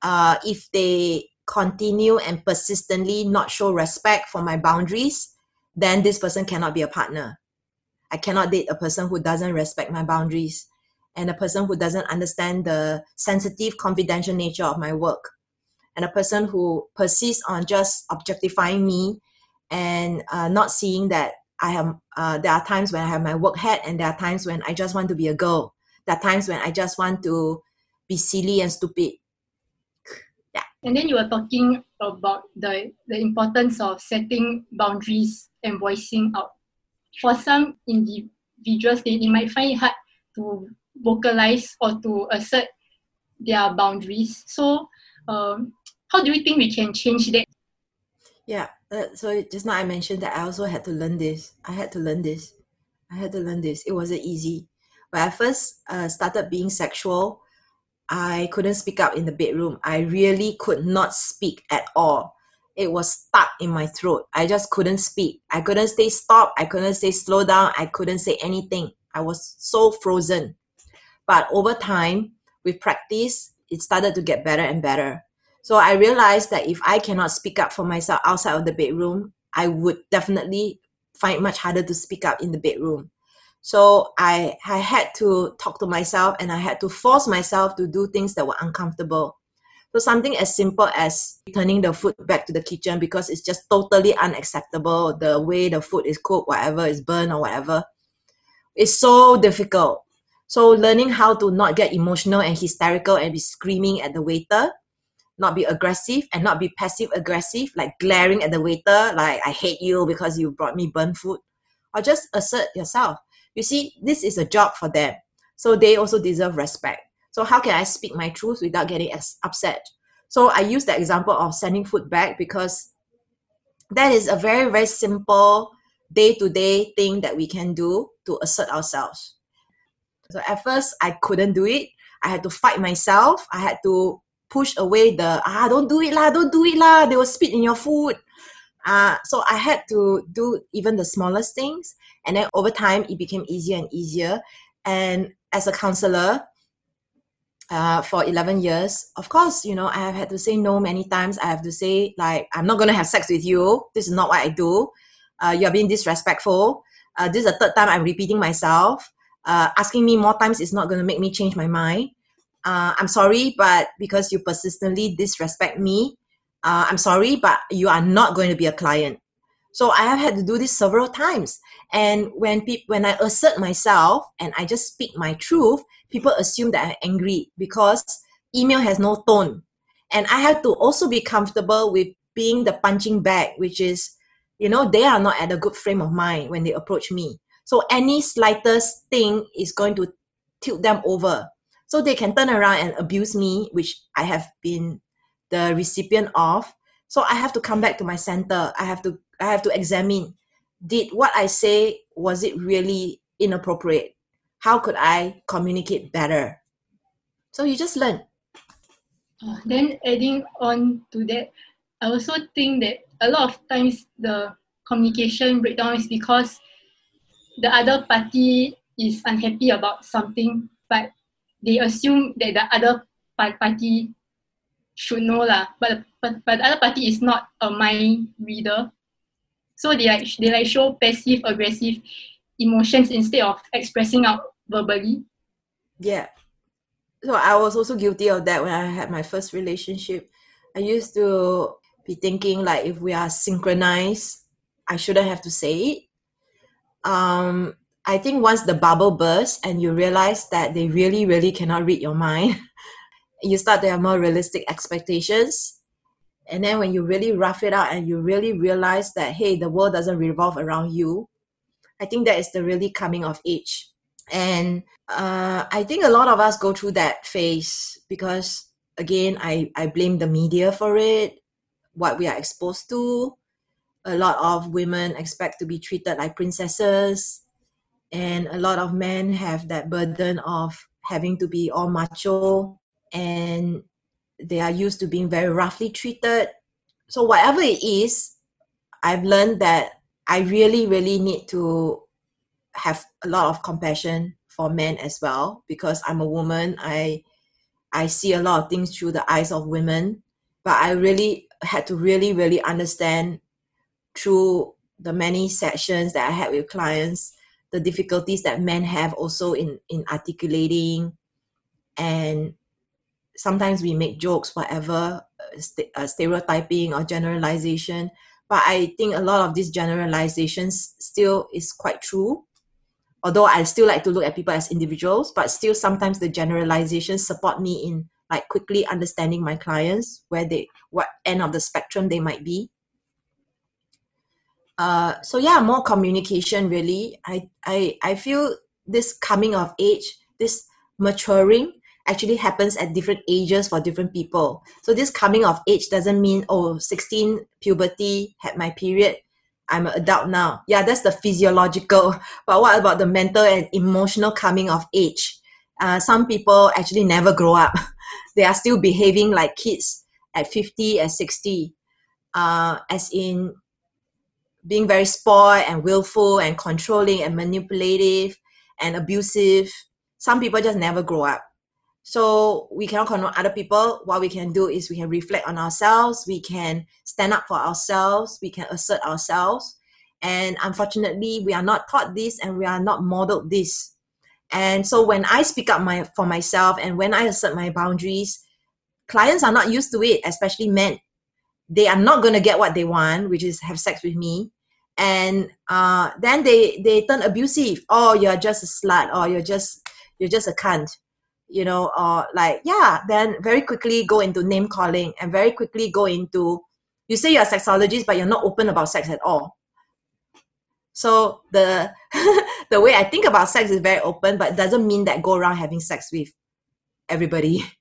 uh, if they continue and persistently not show respect for my boundaries, then this person cannot be a partner. I cannot date a person who doesn't respect my boundaries and a person who doesn't understand the sensitive, confidential nature of my work and a person who persists on just objectifying me and uh, not seeing that I have uh, there are times when I have my work hat and there are times when I just want to be a girl. There are times when I just want to be silly and stupid. Yeah. And then you were talking about the the importance of setting boundaries and voicing out. For some individuals, they, they might find it hard to vocalize or to assert their boundaries. So, um, how do you think we can change that? Yeah, uh, so just now I mentioned that I also had to learn this. I had to learn this. I had to learn this. It wasn't easy. When I first uh, started being sexual, I couldn't speak up in the bedroom. I really could not speak at all. It was stuck in my throat. I just couldn't speak. I couldn't say stop. I couldn't say slow down. I couldn't say anything. I was so frozen. But over time, with practice, it started to get better and better. So I realized that if I cannot speak up for myself outside of the bedroom, I would definitely find much harder to speak up in the bedroom. So I, I had to talk to myself and I had to force myself to do things that were uncomfortable. So something as simple as turning the food back to the kitchen because it's just totally unacceptable the way the food is cooked, whatever is burned or whatever. It's so difficult. So learning how to not get emotional and hysterical and be screaming at the waiter not be aggressive and not be passive aggressive, like glaring at the waiter, like I hate you because you brought me burnt food, or just assert yourself. You see, this is a job for them, so they also deserve respect. So how can I speak my truth without getting upset? So I use the example of sending food back because that is a very very simple day to day thing that we can do to assert ourselves. So at first I couldn't do it. I had to fight myself. I had to push away the ah don't do it lah don't do it lah they will spit in your food uh, so i had to do even the smallest things and then over time it became easier and easier. And as a counselor uh, for 11 years of course you know i have had to say no many times. I have to say like i'm not going to have sex with you. This is not what i do. Uh, you're being disrespectful. Uh, this is the third time i'm repeating myself. Uh, asking me more times is not going to make me change my mind. Uh, I'm sorry, but because you persistently disrespect me, uh, I'm sorry, but you are not going to be a client. So I have had to do this several times. And when pe- when I assert myself and I just speak my truth, people assume that I'm angry because email has no tone. And I have to also be comfortable with being the punching bag, which is, you know, they are not at a good frame of mind when they approach me. So any slightest thing is going to tilt them over so they can turn around and abuse me which i have been the recipient of so i have to come back to my center. I have to i have to examine did what i say was it really inappropriate? How could i communicate better? So you just learn. Uh, then adding on to that i also think that a lot of times the communication breakdown is because the other party is unhappy about something but they assume that the other party should know lah, but, but but the other party is not a mind reader, so they like they like show passive aggressive emotions instead of expressing out verbally. Yeah, so I was also guilty of that when I had my first relationship. I used to be thinking like if we are synchronized, I shouldn't have to say it. Um, I think once the bubble bursts and you realize that they really, really cannot read your mind, *laughs* you start to have more realistic expectations. And then when you really rough it out and you really realize that, hey, the world doesn't revolve around you, I think that is the really coming of age. and uh, I think a lot of us go through that phase because again, I I blame the media for it, what we are exposed to. A lot of women expect to be treated like princesses, and a lot of men have that burden of having to be all macho and they are used to being very roughly treated. So whatever it is, I've learned that I really, really need to have a lot of compassion for men as well because I'm a woman. I I see a lot of things through the eyes of women, but I really had to really, really understand through the many sessions that I had with clients the difficulties that men have also in in articulating and sometimes we make jokes whatever uh, st- uh, stereotyping or generalization but i think a lot of these generalizations still is quite true. Although i still like to look at people as individuals but still sometimes the generalizations support me in like quickly understanding my clients where they what end of the spectrum they might be. Uh, so yeah more communication really. I, I i feel this coming of age this maturing actually happens at different ages for different people. So this coming of age doesn't mean oh 16 puberty had my period I'm an adult now. Yeah, that's the physiological. *laughs* But what about the mental and emotional coming of age? Uh, some people actually never grow up. *laughs* they are still behaving like kids at 50, at 60. Uh, as in being very spoiled and willful and controlling and manipulative and abusive. Some people just never grow up. So we cannot control other people. What we can do is we can reflect on ourselves. We can stand up for ourselves. We can assert ourselves. And unfortunately, we are not taught this and we are not modeled this. And so when I speak up my for myself and when I assert my boundaries, clients are not used to it, especially men. They are not going to get what they want, which is have sex with me. And uh, then they they turn abusive. Oh, you're just a slut, or you're just you're just a cunt you know, or like, yeah, then very quickly go into name calling and very quickly go into, you say you're a sexologist, but you're not open about sex at all. So the *laughs* the way I think about sex is very open, but it doesn't mean that go around having sex with everybody. *laughs*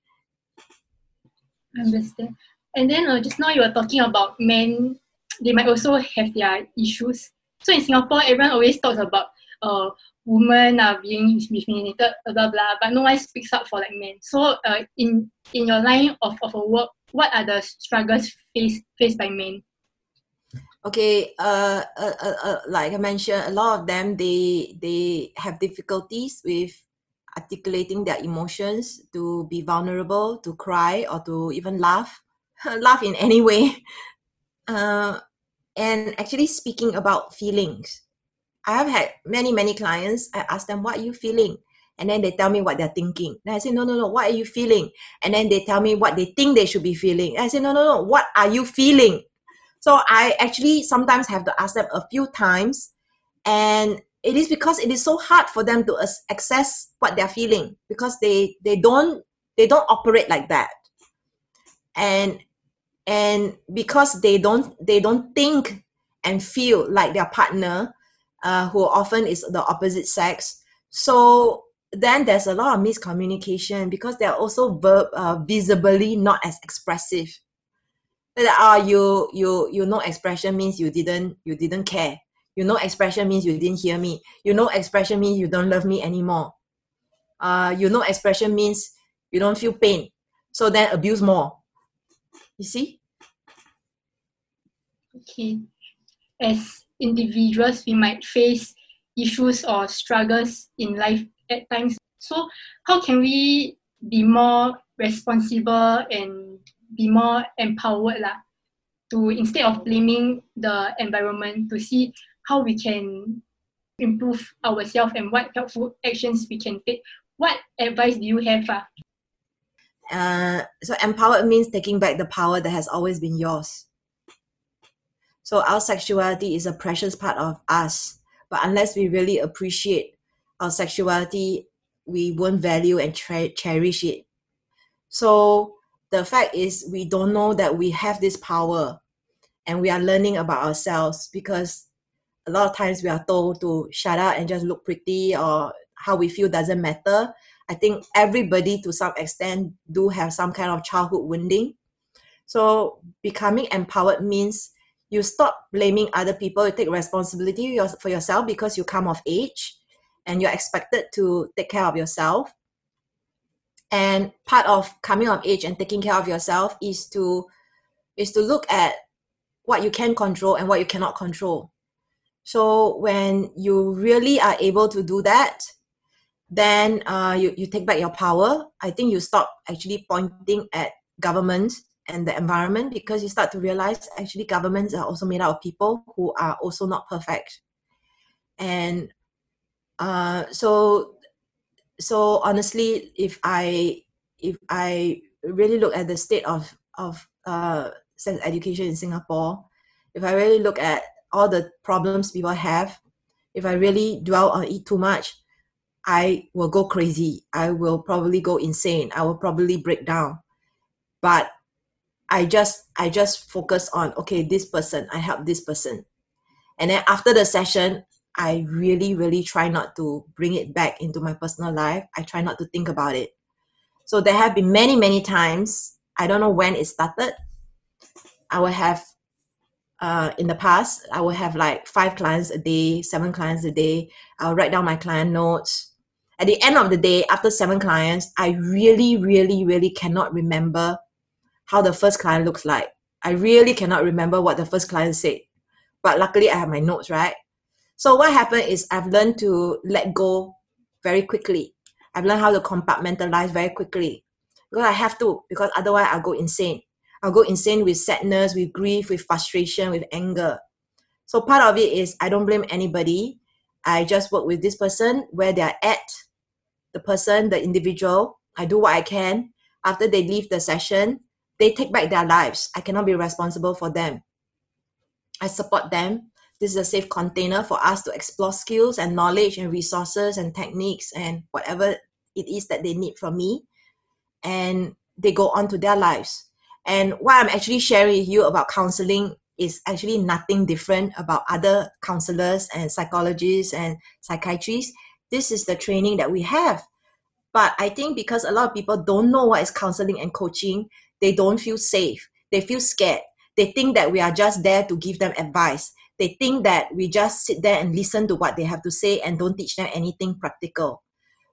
understand. And then uh, just now you were talking about men, they might also have their issues. So in Singapore, everyone always talks about uh, women are being discriminated, blah blah, but no one speaks up for like men. So uh, in in your line of, of work, what are the struggles faced faced by men? Okay, uh, uh, uh, uh, like I mentioned, a lot of them they they have difficulties with articulating their emotions, to be vulnerable, to cry, or to even laugh, *laughs* laugh in any way, *laughs* uh, and actually speaking about feelings I have had many, many clients. I ask them, what are you feeling? And then they tell me what they're thinking. Then I say, no, no, no, what are you feeling? And then they tell me what they think they should be feeling. And I say, no, no, no, what are you feeling? So I actually sometimes have to ask them a few times. And it is because it is so hard for them to access what they're feeling because they, they don't they don't operate like that. And and because they don't they don't think and feel like their partner uh, who often is the opposite sex. So then there's a lot of miscommunication because they're also verb, uh, visibly not as expressive. Ah, uh, you you you know expression means you didn't you didn't care. You know expression means you didn't hear me. You know expression means you don't love me anymore. Uh, you know expression means you don't feel pain. So then abuse more. You see? Okay. As individuals, we might face issues or struggles in life at times. So, how can we be more responsible and be more empowered lah, to instead of blaming the environment to see how we can improve ourselves and what helpful actions we can take. What advice do you have? Uh? Uh, so empowered means taking back the power that has always been yours. So our sexuality is a precious part of us. But unless we really appreciate our sexuality, we won't value and cherish it. So the fact is, we don't know that we have this power and we are learning about ourselves because a lot of times we are told to shut up and just look pretty or how we feel doesn't matter. I think everybody to some extent do have some kind of childhood wounding. So becoming empowered means you stop blaming other people, you take responsibility for yourself because you come of age and you're expected to take care of yourself. And part of coming of age and taking care of yourself is to is to look at what you can control and what you cannot control. So when you really are able to do that, then uh, you, you take back your power. I think you stop actually pointing at government and the environment because you start to realize actually governments are also made out of people who are also not perfect. And uh, so so honestly, if I if I really look at the state of of uh, sex education in Singapore, if I really look at all the problems people have, if I really dwell on it too much, I will go crazy. I will probably go insane. I will probably break down. But I just I just focus on okay, this person, I help this person. And then after the session, I really, really try not to bring it back into my personal life. I try not to think about it. So there have been many, many times, I don't know when it started. I will have uh, in the past, I will have like five clients a day, seven clients a day. I'll write down my client notes. At the end of the day, after seven clients, I really, really, really cannot remember how the first client looks like. I really cannot remember what the first client said. But luckily, I have my notes, right? So what happened is I've learned to let go very quickly. I've learned how to compartmentalize very quickly because I have to because otherwise I'll go insane. I'll go insane with sadness, with grief, with frustration, with anger. So part of it is I don't blame anybody. I just work with this person where they're at, the person, the individual. I do what I can. After they leave the session, they take back their lives. I cannot be responsible for them. I support them. This is a safe container for us to explore skills and knowledge and resources and techniques and whatever it is that they need from me. And they go on to their lives. And what i'm actually sharing with you about counseling is actually nothing different about other counselors and psychologists and psychiatrists. This is the training that we have. But i think because a lot of people don't know what is counseling and coaching they don't feel safe they feel scared they think that we are just there to give them advice they think that we just sit there and listen to what they have to say and don't teach them anything practical.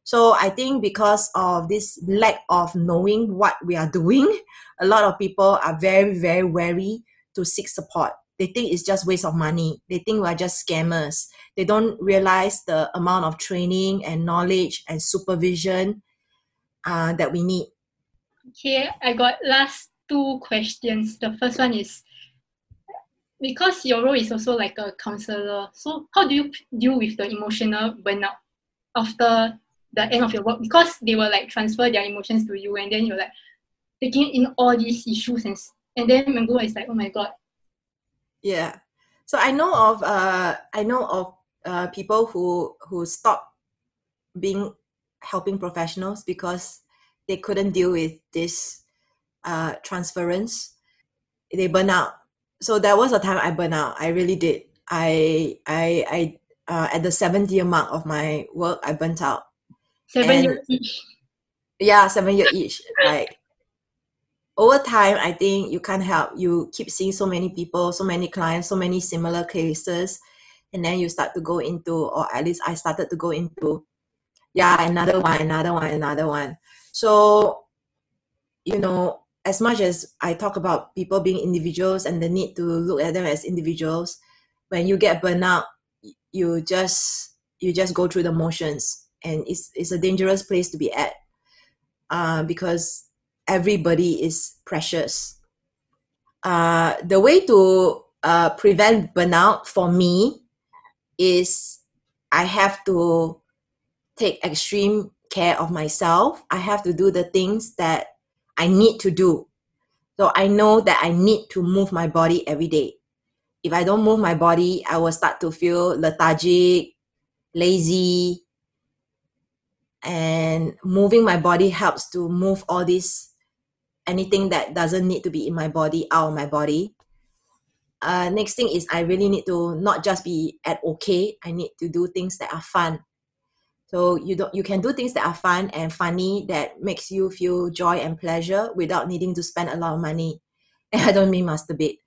So I think because of this lack of knowing what we are doing, *laughs* a lot of people are very, very wary to seek support. They think it's just waste of money. They think we're just scammers. They don't realize the amount of training and knowledge and supervision uh, that we need. Okay, I got last two questions. The first one is because your role is also like a counselor so how do you deal with the emotional burnout after the end of your work? Because they will like transfer their emotions to you and then you're like taking in all these issues and and then Mango is like oh my god. Yeah. So i know of uh i know of uh people who who stop being helping professionals because they couldn't deal with this uh transference they burn out so that was a time I burned out. I really did. I I I uh, at the seventh year mark of my work, I burnt out. Seven years each. Yeah, seven years each. Like over time, I think you can't help. You keep seeing so many people, so many clients, so many similar cases, and then you start to go into, or at least I started to go into, yeah, another one, another one, another one. So, you know, as much as I talk about people being individuals and the need to look at them as individuals, when you get burnout, you just you just go through the motions, and it's it's a dangerous place to be at, uh, because everybody is precious. Uh, the way to uh, prevent burnout for me is I have to take extreme care of myself. I have to do the things that I need to do. So I know that I need to move my body every day. If I don't move my body, I will start to feel lethargic, lazy. And moving my body helps to move all this, anything that doesn't need to be in my body out of my body. Uh, next thing is I really need to not just be at okay, I need to do things that are fun. So you don't you can do things that are fun and funny that makes you feel joy and pleasure without needing to spend a lot of money. *laughs* And I don't mean masturbate.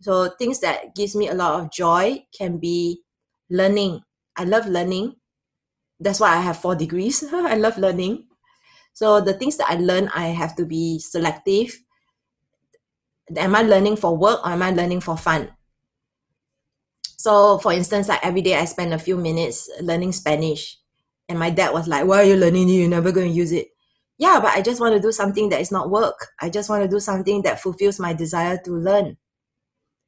So things that gives me a lot of joy can be learning. I love learning. That's why I have four degrees. *laughs* I love learning. So the things that I learn, I have to be selective. Am I learning for work or am I learning for fun? So, for instance, like every day I spend a few minutes learning Spanish, and my dad was like, "Why are you learning? You're never going to use it." Yeah, but I just want to do something that is not work. I just want to do something that fulfills my desire to learn,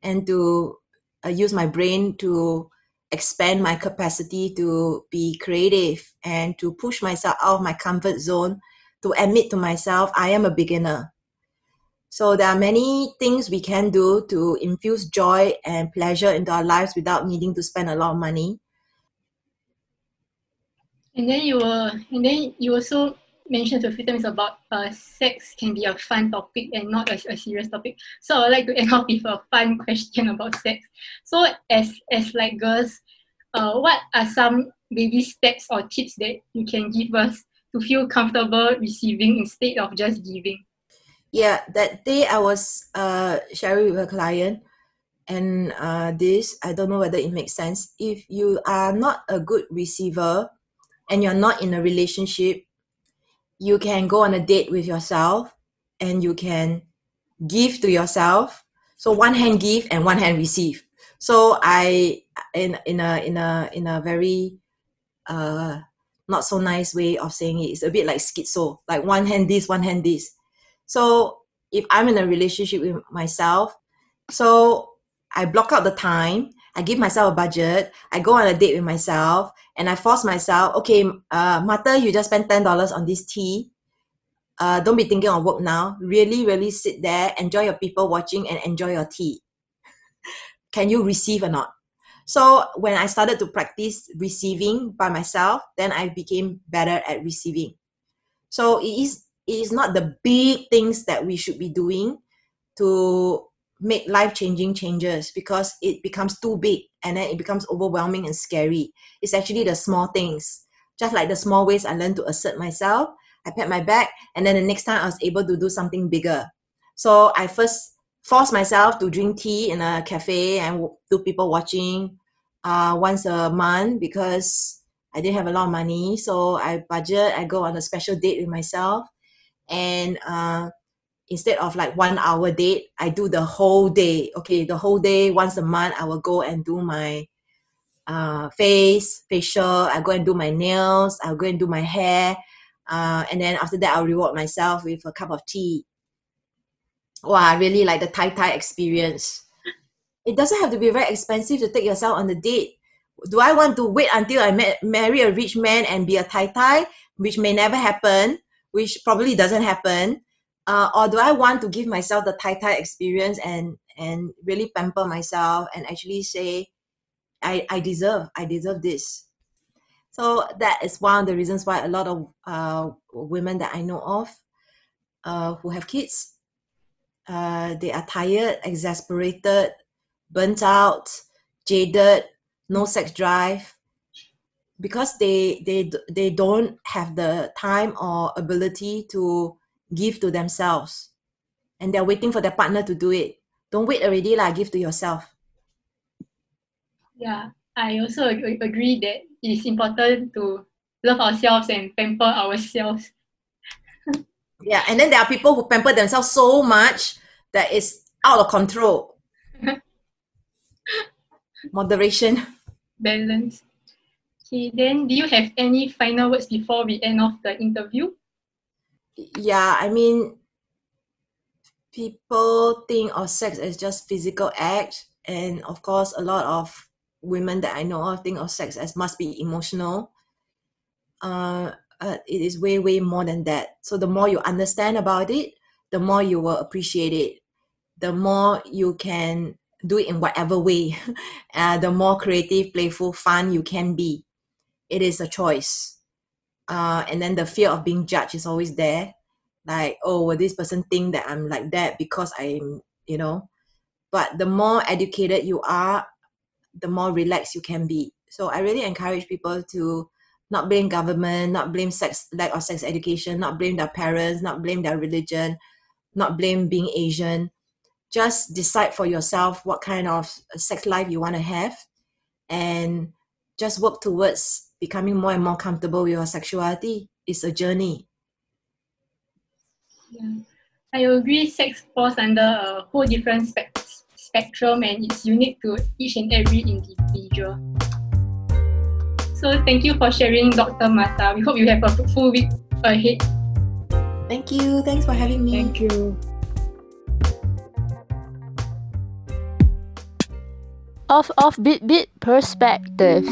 and to uh, use my brain to expand my capacity to be creative and to push myself out of my comfort zone to admit to myself I am a beginner so there are many things we can do to infuse joy and pleasure into our lives without needing to spend a lot of money. And then you were, and then you also mentioned a few times about uh, sex can be a fun topic and not a, a serious topic. So I'd like to end *laughs* off with a fun question about sex. So as as like girls, uh, what are some baby steps or tips that you can give us to feel comfortable receiving instead of just giving? yeah that day i was uh sharing with a client and uh this i don't know whether it makes sense if you are not a good receiver and you're not in a relationship you can go on a date with yourself and you can give to yourself. So one hand give and one hand receive. So i in in a in a in a very uh not so nice way of saying it it's a bit like schizo like one hand this one hand this. So if I'm in a relationship with myself, so I block out the time, I give myself a budget, I go on a date with myself, and I force myself, okay, uh, Martha, you just spent $10 on this tea. Uh, don't be thinking of work now. Really, really sit there, enjoy your people watching, and enjoy your tea. *laughs* Can you receive or not? So when I started to practice receiving by myself, then I became better at receiving. So it is it is not the big things that we should be doing to make life changing changes because it becomes too big and then it becomes overwhelming and scary. It's actually the small things. Just like the small ways I learned to assert myself, I pat my back, and then the next time I was able to do something bigger. So I first forced myself to drink tea in a cafe and do people watching uh, once a month because I didn't have a lot of money. So I budget, I go on a special date with myself and uh, instead of like one hour date i do the whole day. Okay the whole day once a month i will go and do my uh, face facial. I go and do my nails. I'll go and do my hair. Uh, and then after that i'll reward myself with a cup of tea. Wow really like the tai tai experience. It doesn't have to be very expensive to take yourself on the date. Do i want to wait until i met, marry a rich man and be a tai tai which may never happen which probably doesn't happen uh, or do i want to give myself the tai tai experience and and really pamper myself and actually say i i deserve i deserve this? So that is one of the reasons why a lot of uh, women that i know of uh, who have kids uh, they are tired exasperated burnt out jaded no sex drive because they they they don't have the time or ability to give to themselves. And they're waiting for their partner to do it. Don't wait already lah give to yourself. Yeah i also agree that it is important to love ourselves and pamper ourselves. *laughs* Yeah and then there are people who pamper themselves so much that it's out of control. *laughs* Moderation. Balance. Okay, then do you have any final words before we end off the interview? Yeah, I mean, people think of sex as just physical act, and of course, a lot of women that I know of think of sex as must be emotional. Uh, uh, it is way, way more than that. So the more you understand about it, the more you will appreciate it. The more you can do it in whatever way. *laughs* uh, the more creative, playful, fun you can be it is a choice. Uh, and then the fear of being judged is always there. Like, oh, will this person think that I'm like that because I'm, you know? But the more educated you are, the more relaxed you can be. So I really encourage people to not blame government, not blame sex lack of sex education, not blame their parents, not blame their religion, not blame being Asian. Just decide for yourself what kind of sex life you want to have and just work towards becoming more and more comfortable with your sexuality. is a journey. Yeah. I agree sex falls under a whole different spec- spectrum and it's unique to each and every individual. So thank you for sharing, Dr. Martha. We hope you have a fruitful week ahead. Thank you. Thanks for having me. Thank you. Off, off, bit, bit perspectives.